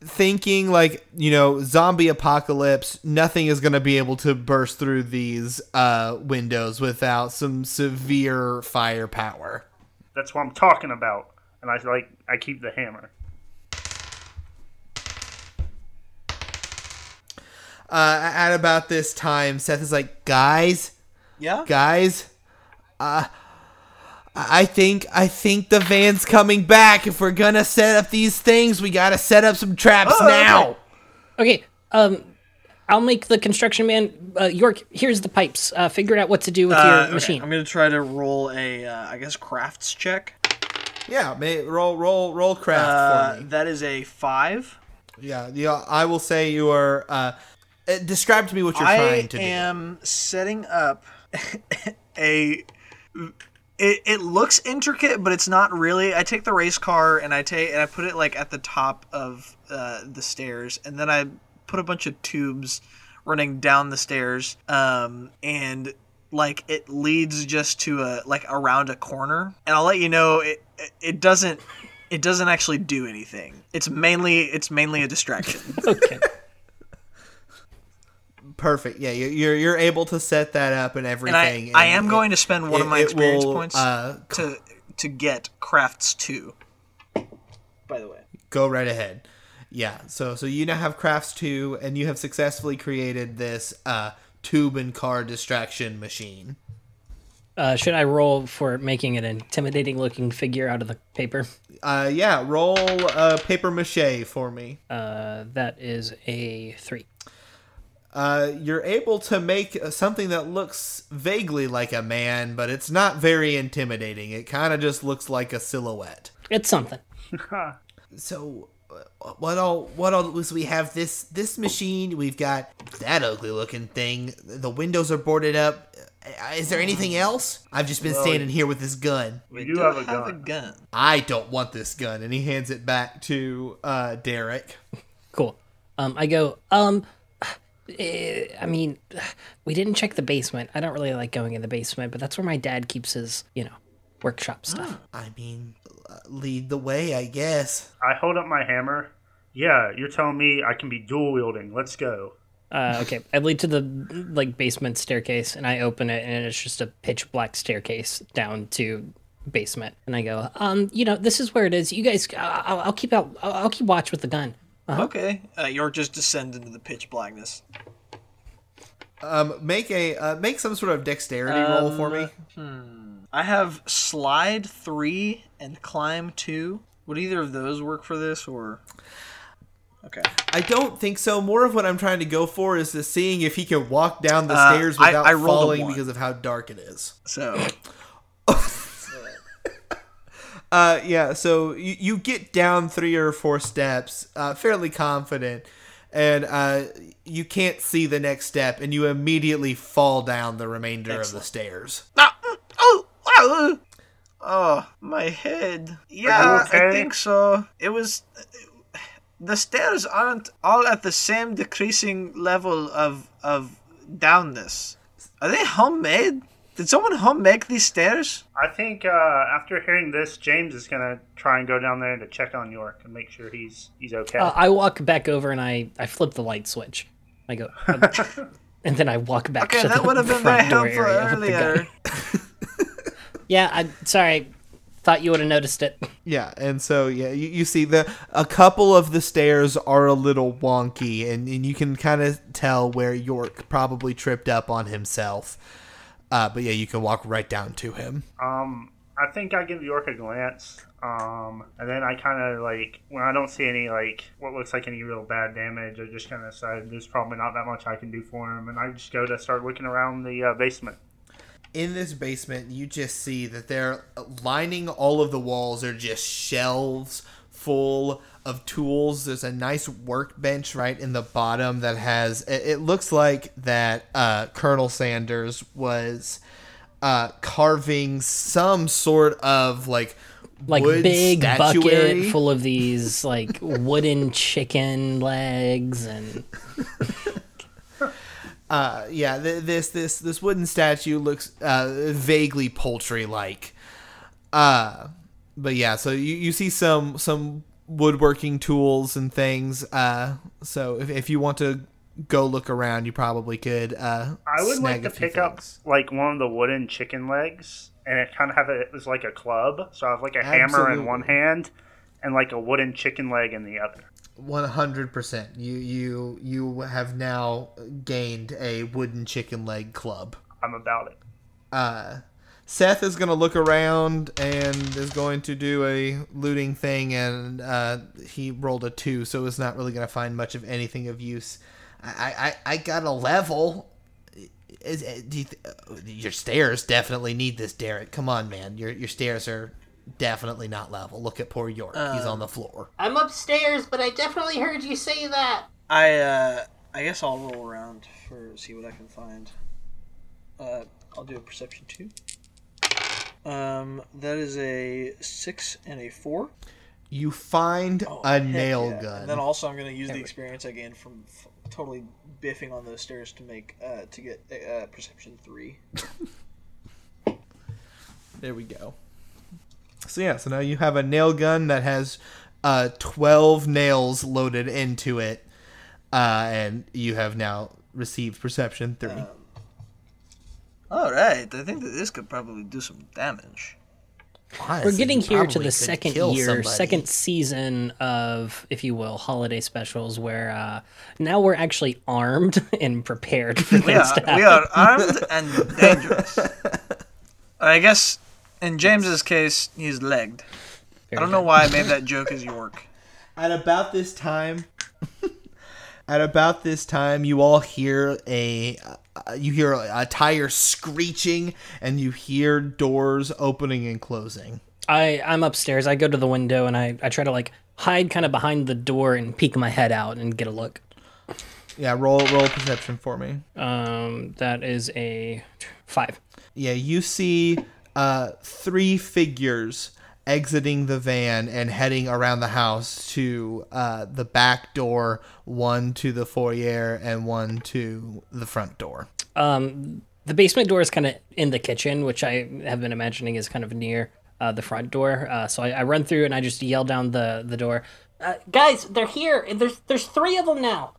thinking like you know zombie apocalypse. Nothing is going to be able to burst through these uh, windows without some severe firepower. That's what I'm talking about. And I like I keep the hammer. Uh, at about this time, Seth is like, "Guys, Yeah. guys, uh, I think I think the van's coming back. If we're gonna set up these things, we gotta set up some traps Oh, now." okay. Okay, um, I'll make the construction man. Uh, York, here's the pipes. Uh, figure out what to do with Uh, your okay, machine. I'm gonna try to roll a, uh, I guess, crafts check. Yeah, may, roll roll roll craft Uh, for me. that is a five. Yeah, yeah. I will say you are. Uh, uh, describe to me what you're I trying to do. I am setting up a. It, it looks intricate, but it's not really. I take the race car and I take and I put it like at the top of uh, the stairs, and then I put a bunch of tubes running down the stairs, um, and like it leads just to a like around a corner, and I'll let you know it it doesn't it doesn't actually do anything. It's mainly it's mainly a distraction. okay. Do. Perfect. Yeah, you- you're you're able to set that up and and I, everything. I and am it- going to spend one of my experience will, points uh, to to get crafts two. By the way, Go right ahead. Yeah. So so you now have crafts two, and you have successfully created this uh, tube and car distraction machine. Uh, should I roll for making an intimidating looking figure out of the paper? Uh, yeah. Roll uh, paper mache for me. Uh, that is a three. Uh, you're able to make something that looks vaguely like a man, but it's not very intimidating. It kind of just looks like a silhouette. It's something. So, uh, what all? What all? Was we have this this machine? We've got that ugly looking thing. The windows are boarded up. Uh, Is there anything else? I've just been standing here with this gun. We do have a gun. gun. I don't want this gun, and he hands it back to uh, Derek. Cool. Um, I go. Um, I mean, we didn't check the basement. I don't really like going in the basement, but that's where my dad keeps his, you know, workshop stuff. I mean, uh, lead the way, I guess. I hold up my hammer. Yeah, you're telling me I can be dual wielding. Let's go. Uh, okay, I lead to the like basement staircase, and I open it, and it's just a pitch black staircase down to basement. And I go, um, you know, this is where it is. You guys, I'll, I'll keep out. I'll, I'll keep watch with the gun. Okay, uh, York just descend into the pitch blackness. Um, make a uh, make some sort of dexterity roll for me. I have slide three and climb two. Would either of those work for this, or? Okay. I don't think so. More of what I'm trying to go for is the seeing if he can walk down the Uh, stairs without I a falling because of how dark it is. So Uh, yeah. So you, you get down three or four steps, uh, fairly confident, and uh, you can't see the next step, and you immediately fall down the remainder of the stairs. Ah, oh, wow. Oh, my head. Yeah, I think so. It was. The stairs aren't all at the same decreasing level of of downness. Are they homemade? Did someone home make these stairs? I think uh, after hearing this, James is gonna try and go down there to check on York and make sure he's he's okay. Uh, I walk back over and I I flip the light switch. I go, and then I walk back. Okay, to that the would have been front very door area with the gun. earlier. Yeah, I sorry. Thought you would have noticed it. Yeah, and so yeah, you, you see the a couple of the stairs are a little wonky, and, and you can kind of tell where York probably tripped up on himself. Uh, but yeah, you can walk right down to him. Um, I think I give York a glance. Um, and then I kind of like when I don't see any like what looks like any real bad damage, I just kind of decide there's probably not that much I can do for him, and I just go to start looking around the uh, basement. In this basement, you just see that they're lining all of the walls are just shelves full of tools. There's a nice workbench right in the bottom that has. It, looks like that uh, Colonel Sanders was uh, carving some sort of like Like big statuary. bucket full of these like wooden chicken legs and Uh, yeah, th- this this this wooden statue looks uh, vaguely poultry-like. Uh, but yeah, so you, you see some some woodworking tools and things. Uh, so if, if you want to go look around, you probably could. Uh, I would like to a pick up like one of the wooden chicken legs, and it kind of have it was like a club. So I have like a hammer in one hand, and like a wooden chicken leg in the other. One hundred percent. You you you have now gained a wooden chicken leg club. I'm about it. Uh, Seth is gonna look around and is going to do a looting thing, and uh, he rolled a two, so is not really gonna find much of anything of use. I I, I got a level. Is, uh, do you th- uh, your stairs definitely need this, Derek. Come on, man. Your your stairs are definitely not level. Look at poor York. He's on the floor. I'm upstairs, but I definitely heard you say that. I uh, I guess I'll roll around for see what I can find. Uh, I'll do a perception two. Um, that is a six and a four. You find Oh, a nail yeah. gun. And then also, I'm going to use the experience I gained from f- totally biffing on those stairs to make uh, to get uh, perception three. There we go. So yeah, so now you have a nail gun that has uh, twelve nails loaded into it, uh, and you have now received perception three. All right, I think that this could probably do some damage. We're getting here to the second year, somebody. second season of, if you will, holiday specials, where uh, now we're actually armed and prepared for We things are, to happen. we are armed and dangerous. I guess in James's case, he's legged. I don't know why I made that joke as York. At about this time, at about this time, you all hear a uh, you hear a tire screeching, and you hear doors opening and closing. I I'm upstairs. I go to the window and I I try to like hide kind of behind the door and peek my head out and get a look. Yeah, roll roll perception for me. Um, that is a five. Yeah, you see uh, three figures exiting the van and heading around the house to uh, the back door, one to the foyer and one to the front door. Um, the basement door is kind of in the kitchen, which I have been imagining is kind of near uh, the front door. Uh, so I, I run through and I just yell down the the door. Uh, guys, they're here. There's there's three of them now.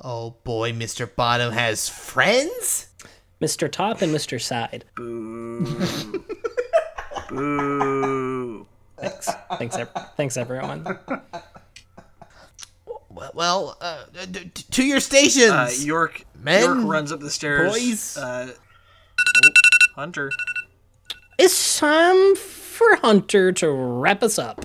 Oh boy, Mr. Bottom has friends? Mr. Top and Mr. Side. Boo. Boo. Thanks, thanks, ev- thanks everyone. Well, well uh, d- d- to your stations! Uh, York, Men, York runs up the stairs. boys. Uh, oh, Hunter. It's time for Hunter to wrap us up.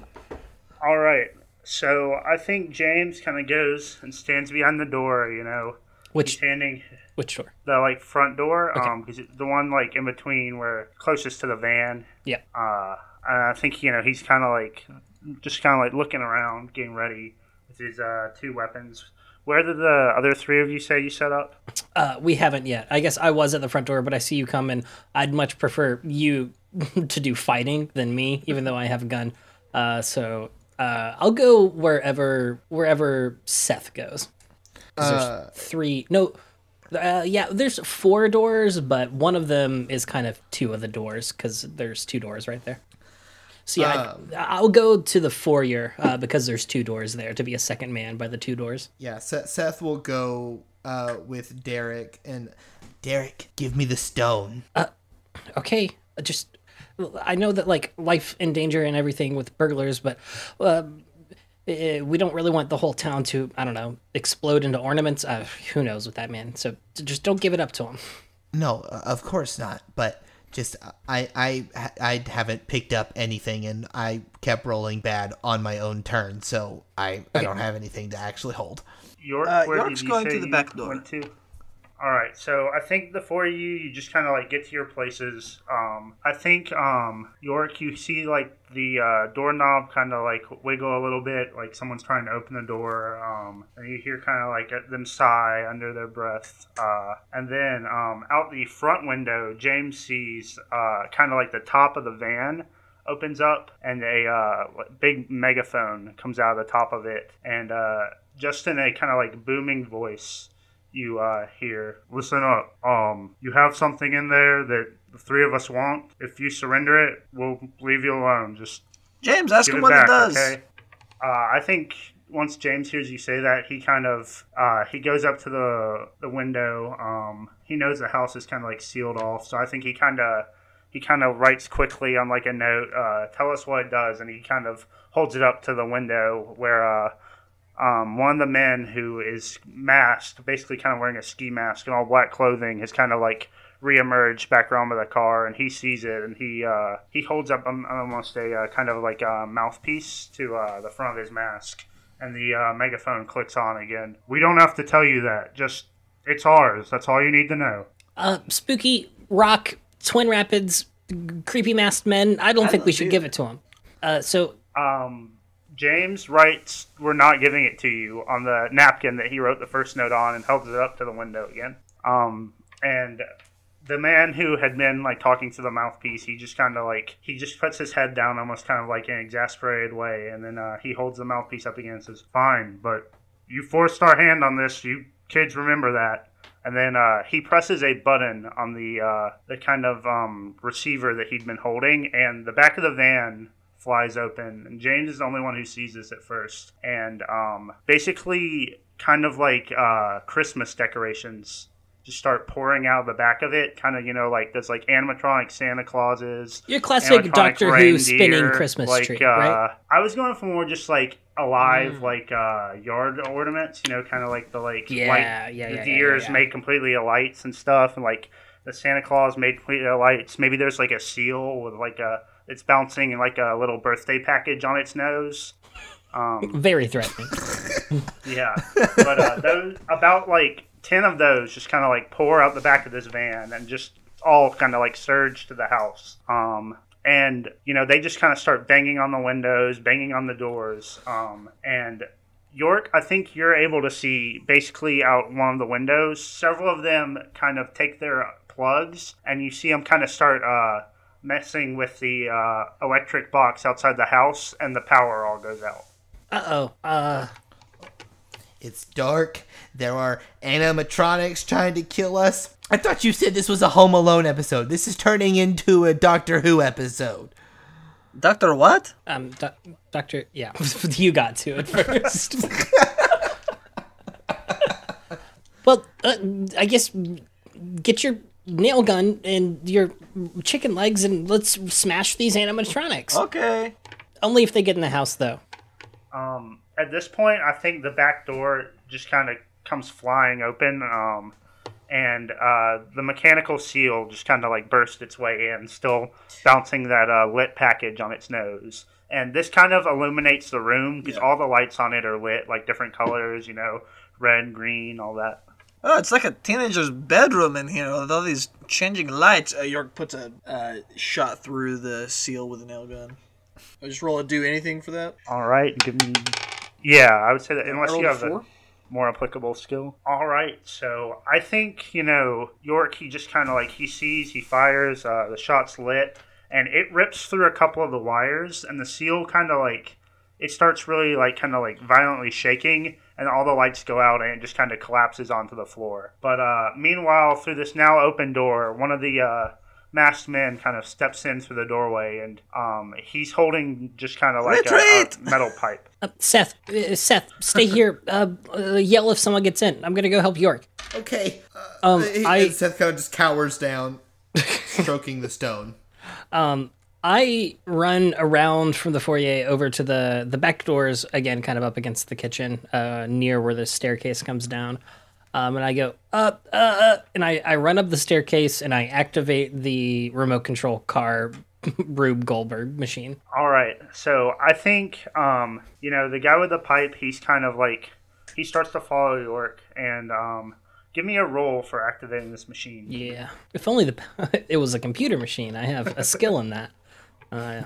All right. So I think James kind of goes and stands behind the door. You know, he's Which standing which door? the like front door, um, because the one like in between where closest to the van. Yeah. Uh, and I think you know he's kind of like just kind of like looking around, getting ready with his uh, two weapons. Where did the other three of you say you set up? Uh, we haven't yet. I guess I was at the front door, but I see you come, and I'd much prefer you to do fighting than me, even though I have a gun. Uh, so uh, I'll go wherever wherever Seth goes. 'Cause there's three. No, uh, yeah, there's four doors, but one of them is kind of two of the doors because there's two doors right there. So yeah, I, I'll go to the foyer uh, because there's two doors there to be a second man by the two doors. Yeah, Seth, Seth will go uh, with Derek and Derek, give me the stone. okay just i know that like life in danger and everything with burglars but uh, we don't really want the whole town to i don't know explode into ornaments uh, who knows with that man so just don't give it up to him No, uh, of course not. But just uh, I I I haven't picked up anything, and I kept rolling bad on my own turn, so I I don't have anything to actually hold. York, Uh, York's going say through the back door. All right, so I think the four of you, you just kind of like get to your places. Um, I think um, York, you see like the uh, doorknob kind of like wiggle a little bit, like someone's trying to open the door, um, and you hear kind of like them sigh under their breath. Uh, and then um, out the front window, James sees uh, kind of like the top of the van opens up and a uh, big megaphone comes out of the top of it and uh, just in a kind of like booming voice you uh, hear, "Listen up. Um, you have something in there that the three of us want. If you surrender it, we'll leave you alone. Just James, ask him what back, it does. okay?" Uh, I think once James hears you say that, he kind of uh, he goes up to the the window. Um, he knows the house is kind of like sealed off, so I think he kind of he kind of writes quickly on like a note, uh, "Tell us what it does," and he kind of holds it up to the window where. Um, one of the men who is masked, basically kind of wearing a ski mask and all black clothing, has kind of like reemerged back around with the car, and he sees it, and he uh, he holds up um, almost a uh, kind of like a mouthpiece to uh, the front of his mask, and the uh, megaphone clicks on again. We don't have to tell you that. Just it's ours. That's all you need to know. Uh, spooky rock, Twin Rapids, creepy masked men. I don't think we should give it to him. Uh, so Um, James writes, "We're not giving it to you" on the napkin that he wrote the first note on, and holds it up to the window again. Um, and the man who had been like talking to the mouthpiece, he just kind of like he just puts his head down, almost kind of like in an exasperated way, and then uh, he holds the mouthpiece up again and says, "Fine, but you forced our hand on this. You kids remember that." And then uh, he presses a button on the uh, the kind of um, receiver that he'd been holding, and the back of the van flies open. And James is the only one who sees this at first. And um, basically, kind of like uh, Christmas decorations just start pouring out of the back of it. Kind of, you know, like there's like animatronic Santa Clauses. your classic Doctor Who spinning Christmas like, tree, uh, right? I was going for more just like alive, Mm. like uh, yard ornaments. You know, kind of like the like Yeah, light, yeah, the yeah, yeah, deers yeah. made completely of lights and stuff, and like the Santa Claus made completely of lights. Maybe there's like a seal with like a it's bouncing like a little birthday package on its nose. Um, Very threatening. yeah, but uh, those about like ten of those just kind of like pour out the back of this van and just all kind of like surge to the house. Um, and you know they just kind of start banging on the windows, banging on the doors. Um, and York, I think you're able to see basically out one of the windows. Several of them kind of take their plugs, and you see them kind of start uh, messing with the uh, electric box outside the house, and the power all goes out. Uh oh. Uh, It's dark. There are animatronics trying to kill us. I thought you said this was a Home Alone episode. This is turning into a Doctor Who episode. Doctor what? um, doc- Doctor. Yeah, you got to it first. well, uh, I guess get your nail gun and your chicken legs and let's smash these animatronics. Okay. Only if they get in the house, though. Um, at this point, I think the back door just kind of comes flying open, um, and uh, the mechanical seal just kind of like burst its way in, still bouncing that uh, lit package on its nose. And this kind of illuminates the room because all the lights on it are lit, like different colors, you know, red, green, all that. Oh, it's like a teenager's bedroom in here with all these changing lights. Uh, York puts a uh, shot through the seal with a nail gun. I just roll a do anything for that. All right, give me. Yeah, I would say that unless you a have a four. more applicable skill. All right, so I think you know York. He just kind of like he sees, he fires, uh, the shot's lit, and it rips through a couple of the wires, and the seal kind of like it starts really like kind of like violently shaking, and all the lights go out, and it just kind of collapses onto the floor. But uh, meanwhile, through this now open door, one of the uh, masked men kind of steps in through the doorway, and um, he's holding just kind of like a, a metal pipe. Uh, Seth, uh, Seth, stay here. Uh, uh, yell if someone gets in. I'm gonna go help York. Okay. Um, He- I Seth kind of just cowers down, stroking the stone. um, I run around from the foyer over to the the back doors again, kind of up against the kitchen, uh, near where the staircase comes down. Um, and I go up, uh, uh, and I, I run up the staircase and I activate the remote control car Rube Goldberg machine. All right. So I think, um, you know, the guy with the pipe, he's kind of like, he starts to follow York and um, give me a roll for activating this machine. Yeah, if only the it was a computer machine. I have a skill in that. Uh,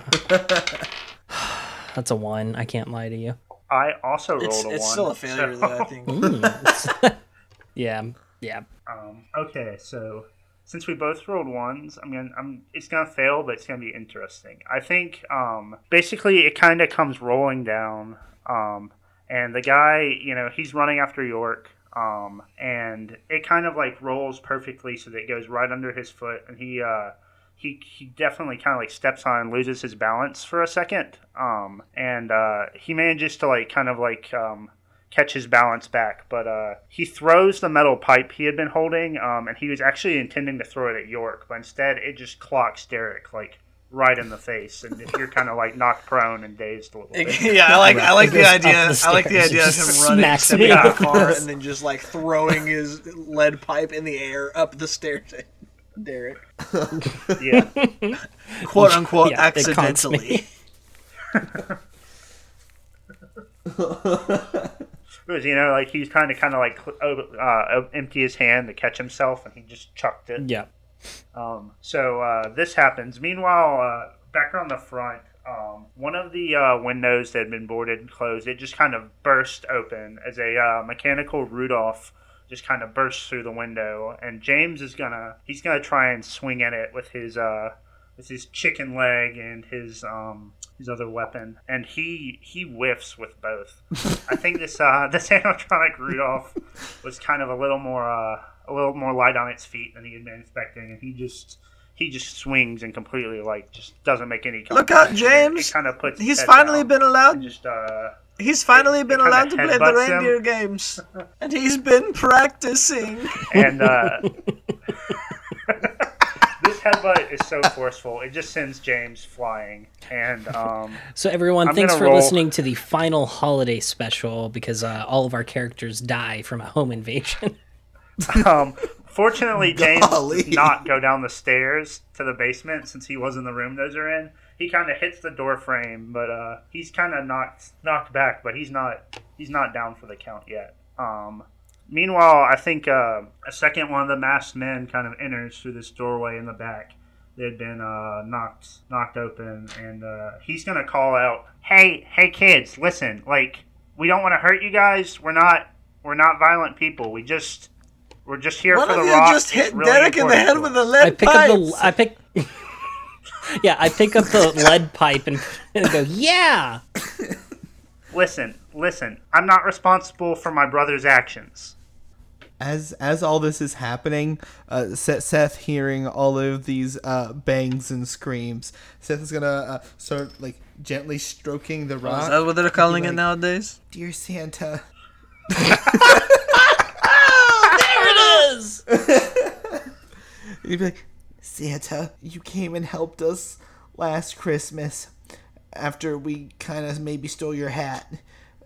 that's a one. I can't lie to you. I also rolled It's, a it's one. still a failure, so- though, I think. Mm. yeah, yeah. Um, okay, so since we both rolled ones, I'm gonna, I'm, it's gonna fail, but it's gonna be interesting. I think, um, basically, it kind of comes rolling down, um, and the guy, you know, he's running after York. Um, and it kind of like rolls perfectly so that it goes right under his foot, and he uh, he he definitely kind of like steps on and loses his balance for a second. Um, and uh, he manages to like kind of like um, catch his balance back, but uh, he throws the metal pipe he had been holding, um, and he was actually intending to throw it at York, but instead it just clocks Derek like right in the face, and you're kind of like knocked prone and dazed a little bit. yeah, I like I like the idea. the I like the idea of him running, smacks stepping out of the the car, and then just like throwing his lead pipe in the air up the stairs. At Derek, Yeah, quote unquote, Yeah, accidentally. because you know, like he's trying to kind of like uh, empty his hand to catch himself, and he just chucked it. Yeah. Um, so uh, this happens. Meanwhile, uh, back on the front, um, one of the uh, windows that had been boarded and closed, it just kind of burst open as a uh, mechanical Rudolph just kind of bursts through the window, and James is gonna he's gonna try and swing at it with his uh, with his chicken leg and his um, his other weapon, and he he whiffs with both. I think this uh, this animatronic Rudolph was kind of a little more uh, a little more light on its feet than he had been expecting, and he just he just swings and completely like just doesn't make any. Look out. James! Kind of puts. He's finally been and allowed. Just uh, He's finally been allowed to play the headbutts him. reindeer games, and he's been practicing. and uh, this headbutt is so forceful; it just sends James flying. And um, So everyone, I'm thanks for roll- listening to the final holiday special because uh, all of our characters die from a home invasion. um, fortunately, James Golly. does not go down the stairs to the basement since he was in the room those are in. He kind of hits the door frame, but uh, he's kind of knocked knocked back. But he's not he's not down for the count yet. Um, meanwhile, I think uh, a second one of the masked men kind of enters through this doorway in the back. They had been uh, knocked knocked open, and uh, he's gonna call out, "Hey, hey, kids, listen! Like, we don't want to hurt you guys. We're not we're not violent people. We just we're just here One for of the you rock. just hit really Derek in the head with a lead I pick pipe. up the I pick. Yeah, I pick up the lead pipe and, and go, yeah. Listen, listen. I'm not responsible for my brother's actions. as as all this is happening, uh, Seth, Seth hearing all of these uh, bangs and screams, Seth is gonna uh, start like gently stroking the rock. Is that what they're calling it nowadays? Dear Santa, There it is. you'd be like, Santa, you came and helped us last Christmas after we kind of maybe stole your hat.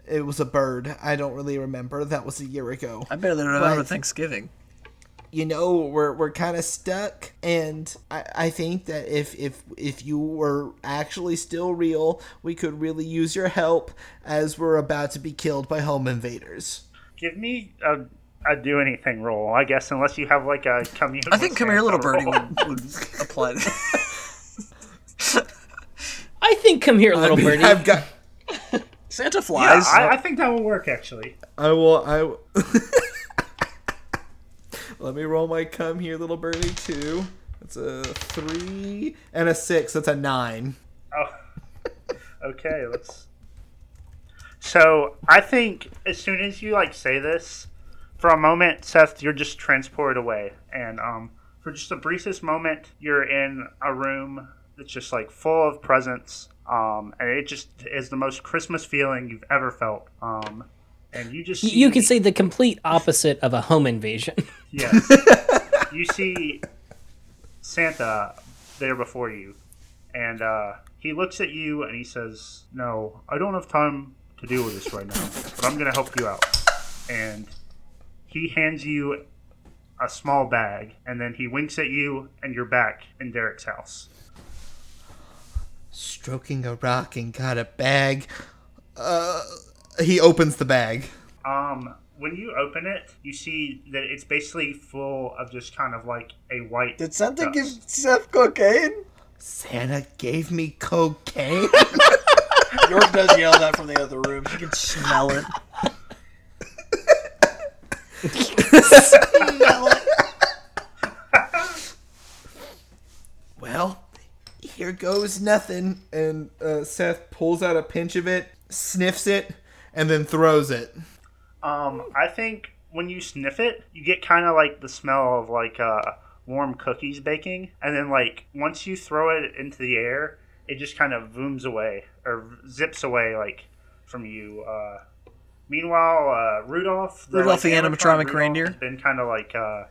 It was a bird. I don't really remember. That was a year ago. I barely remember But- Thanksgiving. you know we're we're kind of stuck and I, I think that if if if you were actually still real we could really use your help as we're about to be killed by home invaders Give me a, a do anything roll, I guess, unless you have like a come here. I think "Come Here, Little Birdie" would, would apply. To I think come here, little I mean, birdie. i've got Santa Yeah, flies. I, I think that will work actually. i will i let me roll my come here little birdie two that's a three and a six that's a nine Oh, okay. Let's. So I think as soon as you like say this, for a moment, Seth, you're just transported away, and um, for just the briefest moment, you're in a room that's just like full of presents, um, and it just is the most Christmas feeling you've ever felt. Um, and you just see, you could say the complete opposite of a home invasion. Yes. you see Santa there before you, and uh, he looks at you and he says, "No, I don't have time to deal with this right now, but I'm going to help you out." And he hands you a small bag, and then he winks at you, and you're back in Derek's house. stroking a rock and got a bag uh he opens the bag Um, when you open it, you see that it's basically full of just kind of like a white. Did Santa dust. give Seth cocaine? Santa gave me cocaine. York does yell that from the other room. You can smell it. well, here goes nothing. And uh, Seth pulls out a pinch of it, sniffs it, and then throws it. Um, I think when you sniff it, you get kind of like the smell of like uh, warm cookies baking, and then like once you throw it into the air, it just kind of zooms away or zips away like from you. Uh, meanwhile, uh, Rudolph, Rudolph the animatronic Rudolph reindeer? has been kind of like uh,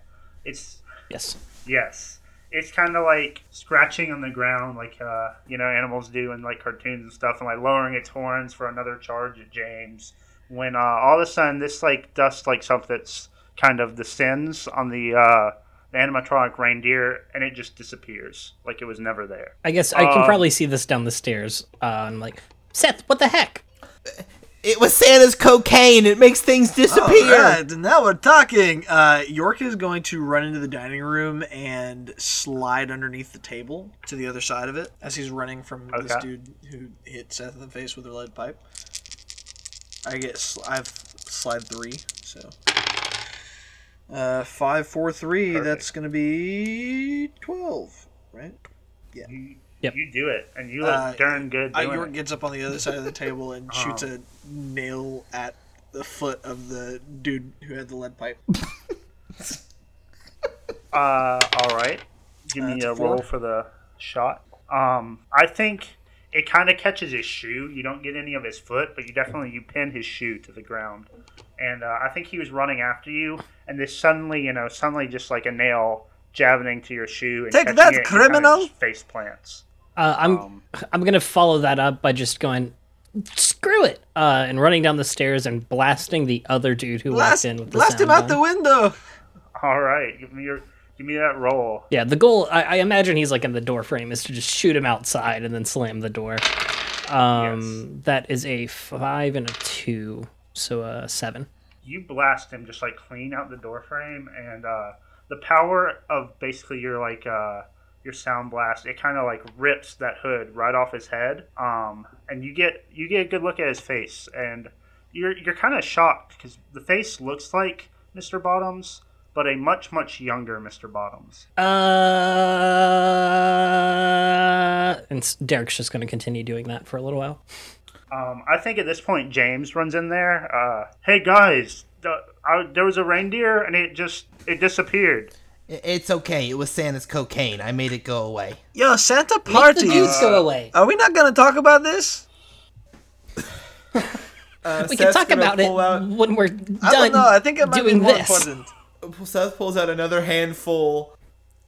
it's Yes. Yes. It's kind of like scratching on the ground, like uh, you know animals do in like cartoons and stuff, and like lowering its horns for another charge at James. When uh, all of a sudden this like dust like something that's kind of descends on the uh, the animatronic reindeer, and it just disappears like it was never there. I guess I can Um, probably see this down the stairs. Uh, I'm like, Seth, what the heck? It was Santa's cocaine. It makes things disappear. Alright, now we're talking. Uh, York is going to run into the dining room and slide underneath the table to the other side of it as he's running from this dude who hit Seth in the face with a lead pipe. I get sl- I've slide three, so uh, five, four, three. Perfect. That's gonna be twelve, right? You, Yep. you do it, and you look Uh, darn good Uh, doing York it. gets up on the other side of the table and shoots Um. a nail at the foot of the dude who had the lead pipe. Uh, all right. Give me a a four. roll for the shot. Um, I think it kind of catches his shoe. You don't get any of his foot, but you definitely you pin his shoe to the ground. And uh, I think he was running after you, and this suddenly, you know, suddenly just like a nail jabbing to your shoe and Take that, it, criminal! face plants. Uh, I'm Um, I'm gonna follow that up by just going, screw it, uh, and running down the stairs and blasting the other dude who Blast, walked in with the blast him out gun. the window. all right, give me your give me that roll. Yeah, the goal. I, I imagine he's like in the door frame is to just shoot him outside and then slam the door. Um, that is a five and a two, so a seven. you blast him just like clean out the door frame and uh, the power of basically your like uh, your sound blast it kind of like rips that hood right off his head um, and you get you get a good look at his face and you're you're kind of shocked because the face looks like Mr. Bottoms but a much much younger Mr. Bottoms Uh, and Derek's just going to continue doing that for a little while. um, I think at this point James runs in there uh, hey guys the, I, there was a reindeer and it just it disappeared It's okay. It was Santa's cocaine. I made it go away. Yo, Santa party. Make the party. dudes go away. Are we not gonna talk about this? Uh, we can talk about it when we're I done don't know. I think it might be doing more this. important. Seth pulls out another handful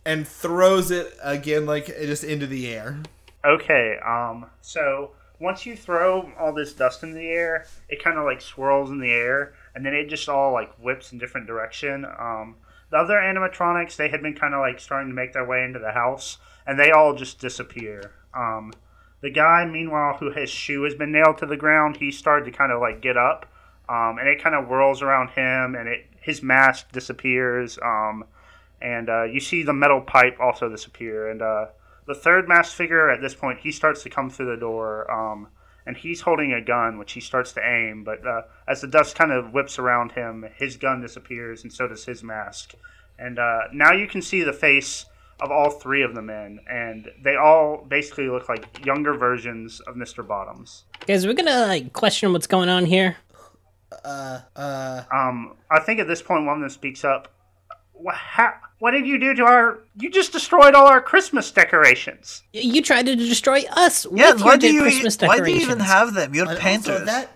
and throws it again, like just into the air. Okay, um, so once you throw all this dust in the air, it kind of like swirls in the air, and then it just all like whips in different direction. Um, the other animatronics, they had been kind of like starting to make their way into the house, and they all just disappear. Um, the guy, meanwhile, who his shoe has been nailed to the ground, he started to kind of like get up, um, and it kind of whirls around him, and it his mask disappears. Um, and uh, you see the metal pipe also disappear. And uh, the third mask figure at this point, he starts to come through the door, um, and he's holding a gun, which he starts to aim. But uh, as the dust kind of whips around him, his gun disappears, and so does his mask. And uh, now you can see the face of all three of the men, and they all basically look like younger versions of Mr. Bottoms. Guys, we're gonna like question what's going on here. Uh, uh, Um, I think at this point, one of them speaks up. What, what did you do to our? You just destroyed all our Christmas decorations. You tried to destroy us Yeah, with why your do you Christmas why do you even have them? You're and painters. that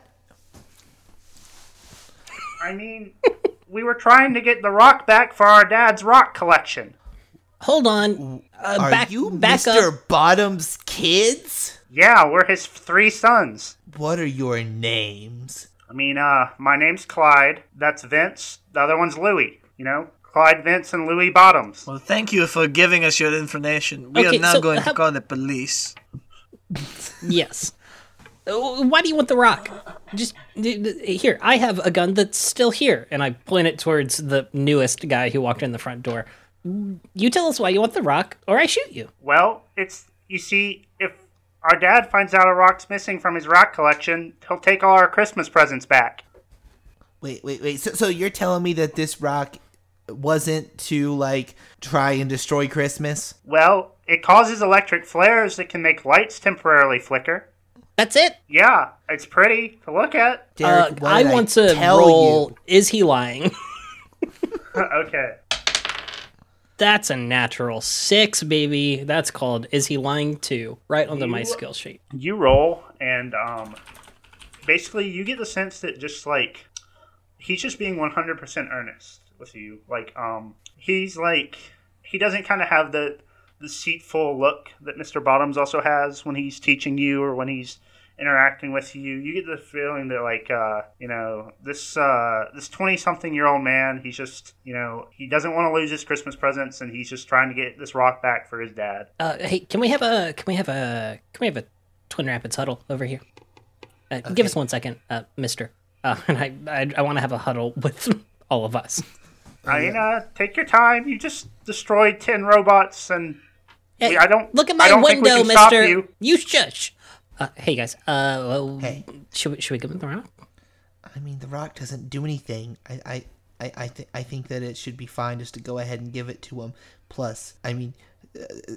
I mean, we were trying to get the rock back for our dad's rock collection. Hold on. Uh, are back, you back Mr. up. Bottom's kids? Yeah, we're his three sons. What are your names? I mean, uh, my name's Clyde. That's Vince. The other one's Louie. You know, Clyde, Vince, and Louis Bottoms. Well, thank you for giving us your information. We Okay, are now so going how- to call the police. Yes. Uh, Why do you want the rock? Just d- d- here. I have a gun that's still here, and I point it towards the newest guy who walked in the front door. You tell us why you want the rock, or I shoot you. Well, it's you see, if our dad finds out a rock's missing from his rock collection, he'll take all our Christmas presents back. Wait, wait, wait. So, so you're telling me that this rock wasn't to like try and destroy Christmas? Well, it causes electric flares that can make lights temporarily flicker. That's it. Yeah, it's pretty to look at. Uh, Derek, what I did want to tell roll. you? Is he lying? okay. That's a natural six, baby. That's called Is He Lying To? Right onto my skill sheet. You roll, and um, basically, you get the sense that just like he's just being 100% earnest with you. Like, um, he's like he doesn't kind of have the the deceitful look that Mr. Bottoms also has when he's teaching you or when he's interacting with you. You get the feeling that like uh, you know this uh, this 20 something year old man. He's just you know he doesn't want to lose his Christmas presents, and he's just trying to get this rock back for his dad. Uh, hey, can we have a can we have a can we have a Twin Rapids huddle over here? Uh, Give us one second, uh, Mister. Uh, and I I, I want to have a huddle with all of us. I mean, uh, take your time. You just destroyed ten robots, and Hey, I don't look at I my don't think we window, can stop Mister. you. You shush. Uh, hey guys. Uh, well, Hey. should we should we give him the rock? I mean, The Rock doesn't do anything. I, I, I, I, th- I think that it should be fine just to go ahead and give it to him. Plus, I mean,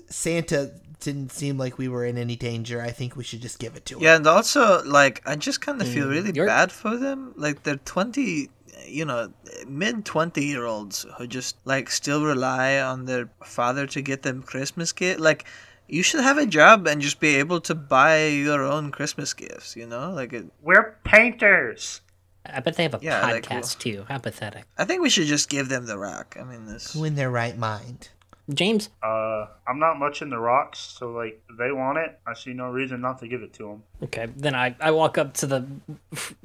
Santa didn't seem like we were in any danger. I think we should just give it to him. Yeah, and also like I just kind of feel mm, really you're- bad for them. Like they're twenty, you know, mid twenty year olds who just like still rely on their father to get them Christmas gift. Like you should have a job and just be able to buy your own Christmas gifts. You know, like it, We're painters. I bet they have a Yeah, like, podcast too. How pathetic. I think we should just give them the rock. I mean, this. Who in their right mind? James, Uh, I'm not much in the rocks, so like they want it. I see no reason not to give it to them. Okay, then I, I walk up to the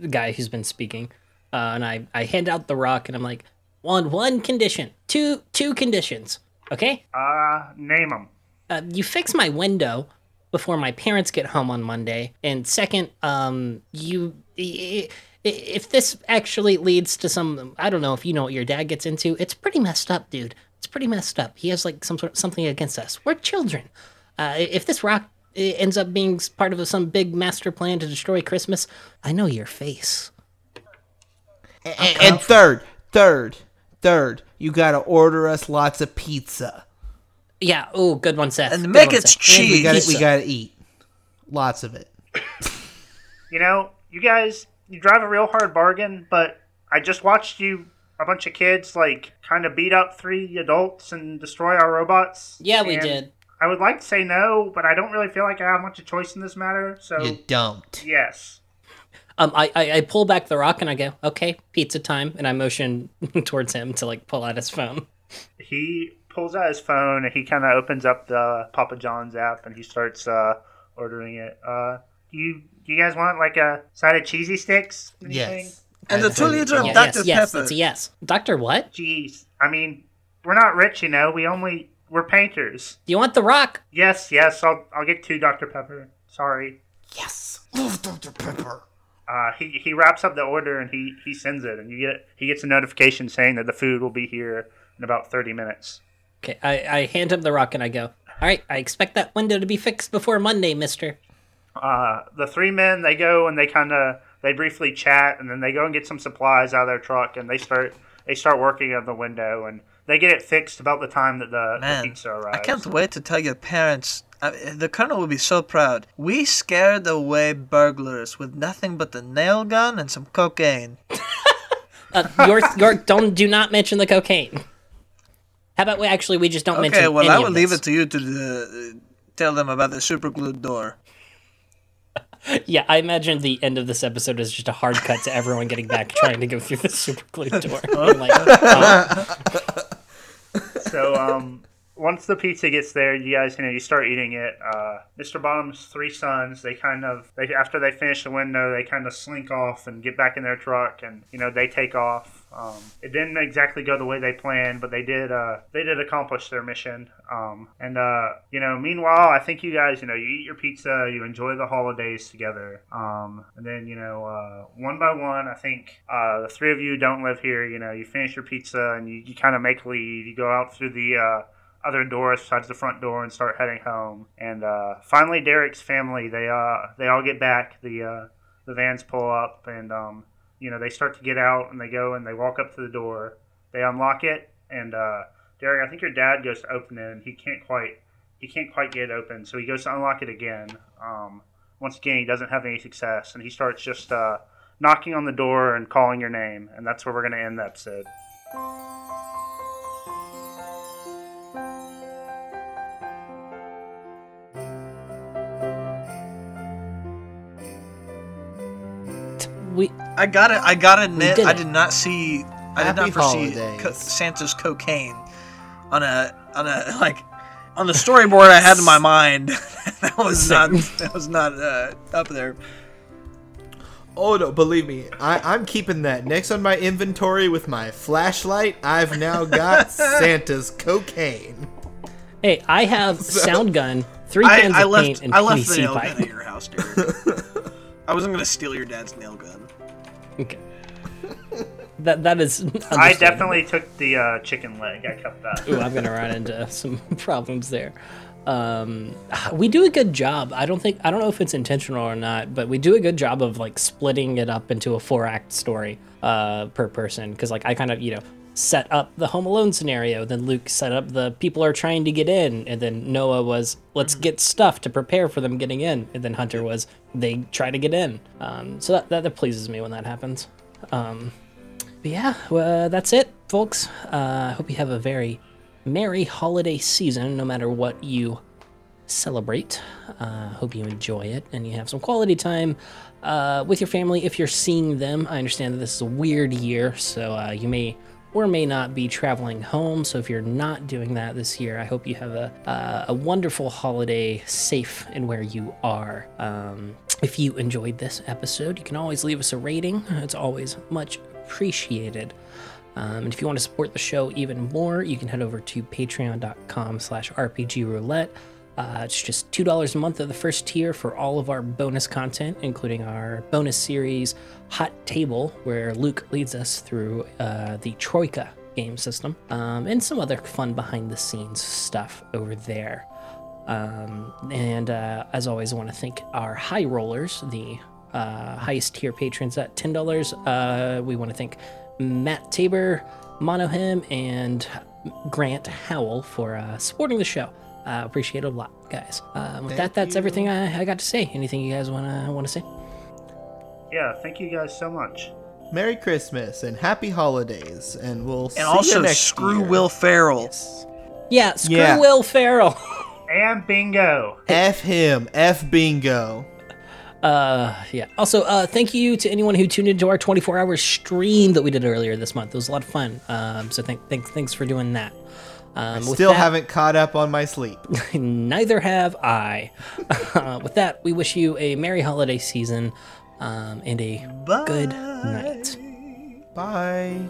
guy who's been speaking, uh, and I, I hand out the rock, and I'm like, on one condition, two two conditions, okay? Uh, name them. Uh, you fix my window before my parents get home on Monday, and second, um, you if this actually leads to some, I don't know if you know what your dad gets into. It's pretty messed up, dude. It's pretty messed up. He has like some sort of something against us. We're children. Uh, if this rock uh, ends up being part of some big master plan to destroy Christmas, I know your face. And, and third, third, third, you gotta order us lots of pizza. Yeah. Oh, good one, Seth. And Good make one, it Seth. cheese. We gotta, we gotta eat, lots of it. You know, you guys, you drive a real hard bargain, but I just watched you, a bunch of kids, like kind of beat up three adults and destroy our robots. Yeah, we and did. I would like to say no, but I don't really feel like I have much of choice in this matter. So You don't. yes. Um, I, I I pull back the rock and I go, okay, pizza time, and I motion towards him to like pull out his phone. he pulls out his phone and he kind of opens up the Papa John's app and he starts uh, ordering it. Uh, do you do you guys want like a side of cheesy sticks? Anything? Yes. And the That's two what liter of want. Dr. yes, yes, Pepper. that's a yes. Doctor, what? Jeez, I mean, we're not rich, you know. We only we're painters. Do you want the rock? Yes, yes. I'll I'll get two Dr Pepper. Sorry. Yes. Love Dr. Pepper. Uh, he he wraps up the order and he he sends it and you get he gets a notification saying that the food will be here in about thirty minutes. Okay, I, I hand him the rock and I go, all right, I expect that window to be fixed before Monday, Mister. uh, the three men they go and they kind of they briefly chat and then they go and get some supplies out of their truck and they start they start working on the window and they get it fixed about the time that the, the pizza arrives. I can't wait to tell your parents. Uh, the colonel will be so proud. We scared away burglars with nothing but the nail gun and some cocaine. Uh, York, York, don't do not mention the cocaine. How about we actually we just don't mention Okay, well, any I of will leave it to you to uh, tell them about the super glued door. Yeah, I imagine the end of this episode is just a hard cut to everyone getting back trying to go through the super glue door. I'm like, oh, so um, once the pizza gets there, you guys, you know, you start eating it. Uh, Mr. Bottom's three sons, they kind of, they after they finish the window, they kind of slink off and get back in their truck, and you know, they take off. Um, it didn't exactly go the way they planned, but they did, uh, they did accomplish their mission. Um, and uh, you know, meanwhile, I think you guys, you know, you eat your pizza, you enjoy the holidays together, um, and then you know, uh, one by one, I think uh, the three of you don't live here. You know, you finish your pizza and you, you kind of make leave. You go out through the uh, other doors besides the front door and start heading home. And uh, finally, Derek's family they uh they all get back. The uh, the vans pull up and um, you know they start to get out and they go and they walk up to the door. They unlock it and uh, Derek, I think your dad goes to open it and he can't quite he can't quite get it open, so he goes to unlock it again. Um, once again, he doesn't have any success, and he starts just uh, knocking on the door and calling your name, and that's where we're going to end the episode. We I gotta, I gotta admit, did I did not see, I did Happy not foresee holidays. co- Santa's cocaine on a, on a like, on the storyboard I had in my mind. that was not, that was not uh, up there. Oh no, believe me, I, I'm keeping that. Next on my inventory with my flashlight, I've now got Santa's cocaine. hey, I have sound gun, three I, cans I of paint, left, and I left the PVC nail pipe. gun at your house, Derek. I wasn't gonna steal your dad's nail gun. Okay. That that is. I definitely took the uh, chicken leg. I kept that. Ooh, I'm gonna run into some problems there. Um, we do a good job. I don't think I don't know if it's intentional or not, but we do a good job of like splitting it up into a four act story uh, per person. Because like I kind of you know set up the Home Alone scenario, then Luke set up the people are trying to get in, and then Noah was let's get stuff to prepare for them getting in, and then Hunter was they try to get in. Um, so that, that that pleases me when that happens. Um, but yeah, well, that's it, folks. Uh, I hope you have a very merry holiday season, no matter what you celebrate. Uh, hope you enjoy it and you have some quality time uh, with your family if you're seeing them. I understand that this is a weird year, so uh, you may or may not be traveling home. So if you're not doing that this year, I hope you have a, uh, a wonderful holiday, safe and where you are. Um, if you enjoyed this episode, you can always leave us a rating. It's always much appreciated. Um, and if you want to support the show even more, you can head over to patreon.com slash rpgroulette. Uh, it's just $2 a month of the first tier for all of our bonus content, including our bonus series, Hot Table, where Luke leads us through uh, the Troika game system, um, and some other fun behind the scenes stuff over there. Um, and uh, as always, I want to thank our high rollers, the uh, highest tier patrons at $10. Uh, we want to thank Matt Tabor, Monohim, and Grant Howell for uh, supporting the show. Uh, appreciate it a lot, guys. Um, with that, that's you. everything I, I got to say. Anything you guys want to want to say? Yeah, thank you guys so much. Merry Christmas and Happy Holidays, and we'll see And you also, next screw year. Will Ferrell. Yeah, screw Yeah. Will Ferrell. And bingo. F him, F bingo. Uh, yeah. Also, uh, thank you to anyone who tuned into our 24-hour stream that we did earlier this month. It was a lot of fun. Um, so thank, thank, thanks for doing that. Um, Still that- haven't caught up on my sleep. Neither have I. Uh, with that, we wish you a merry holiday season um, and a good night. Bye.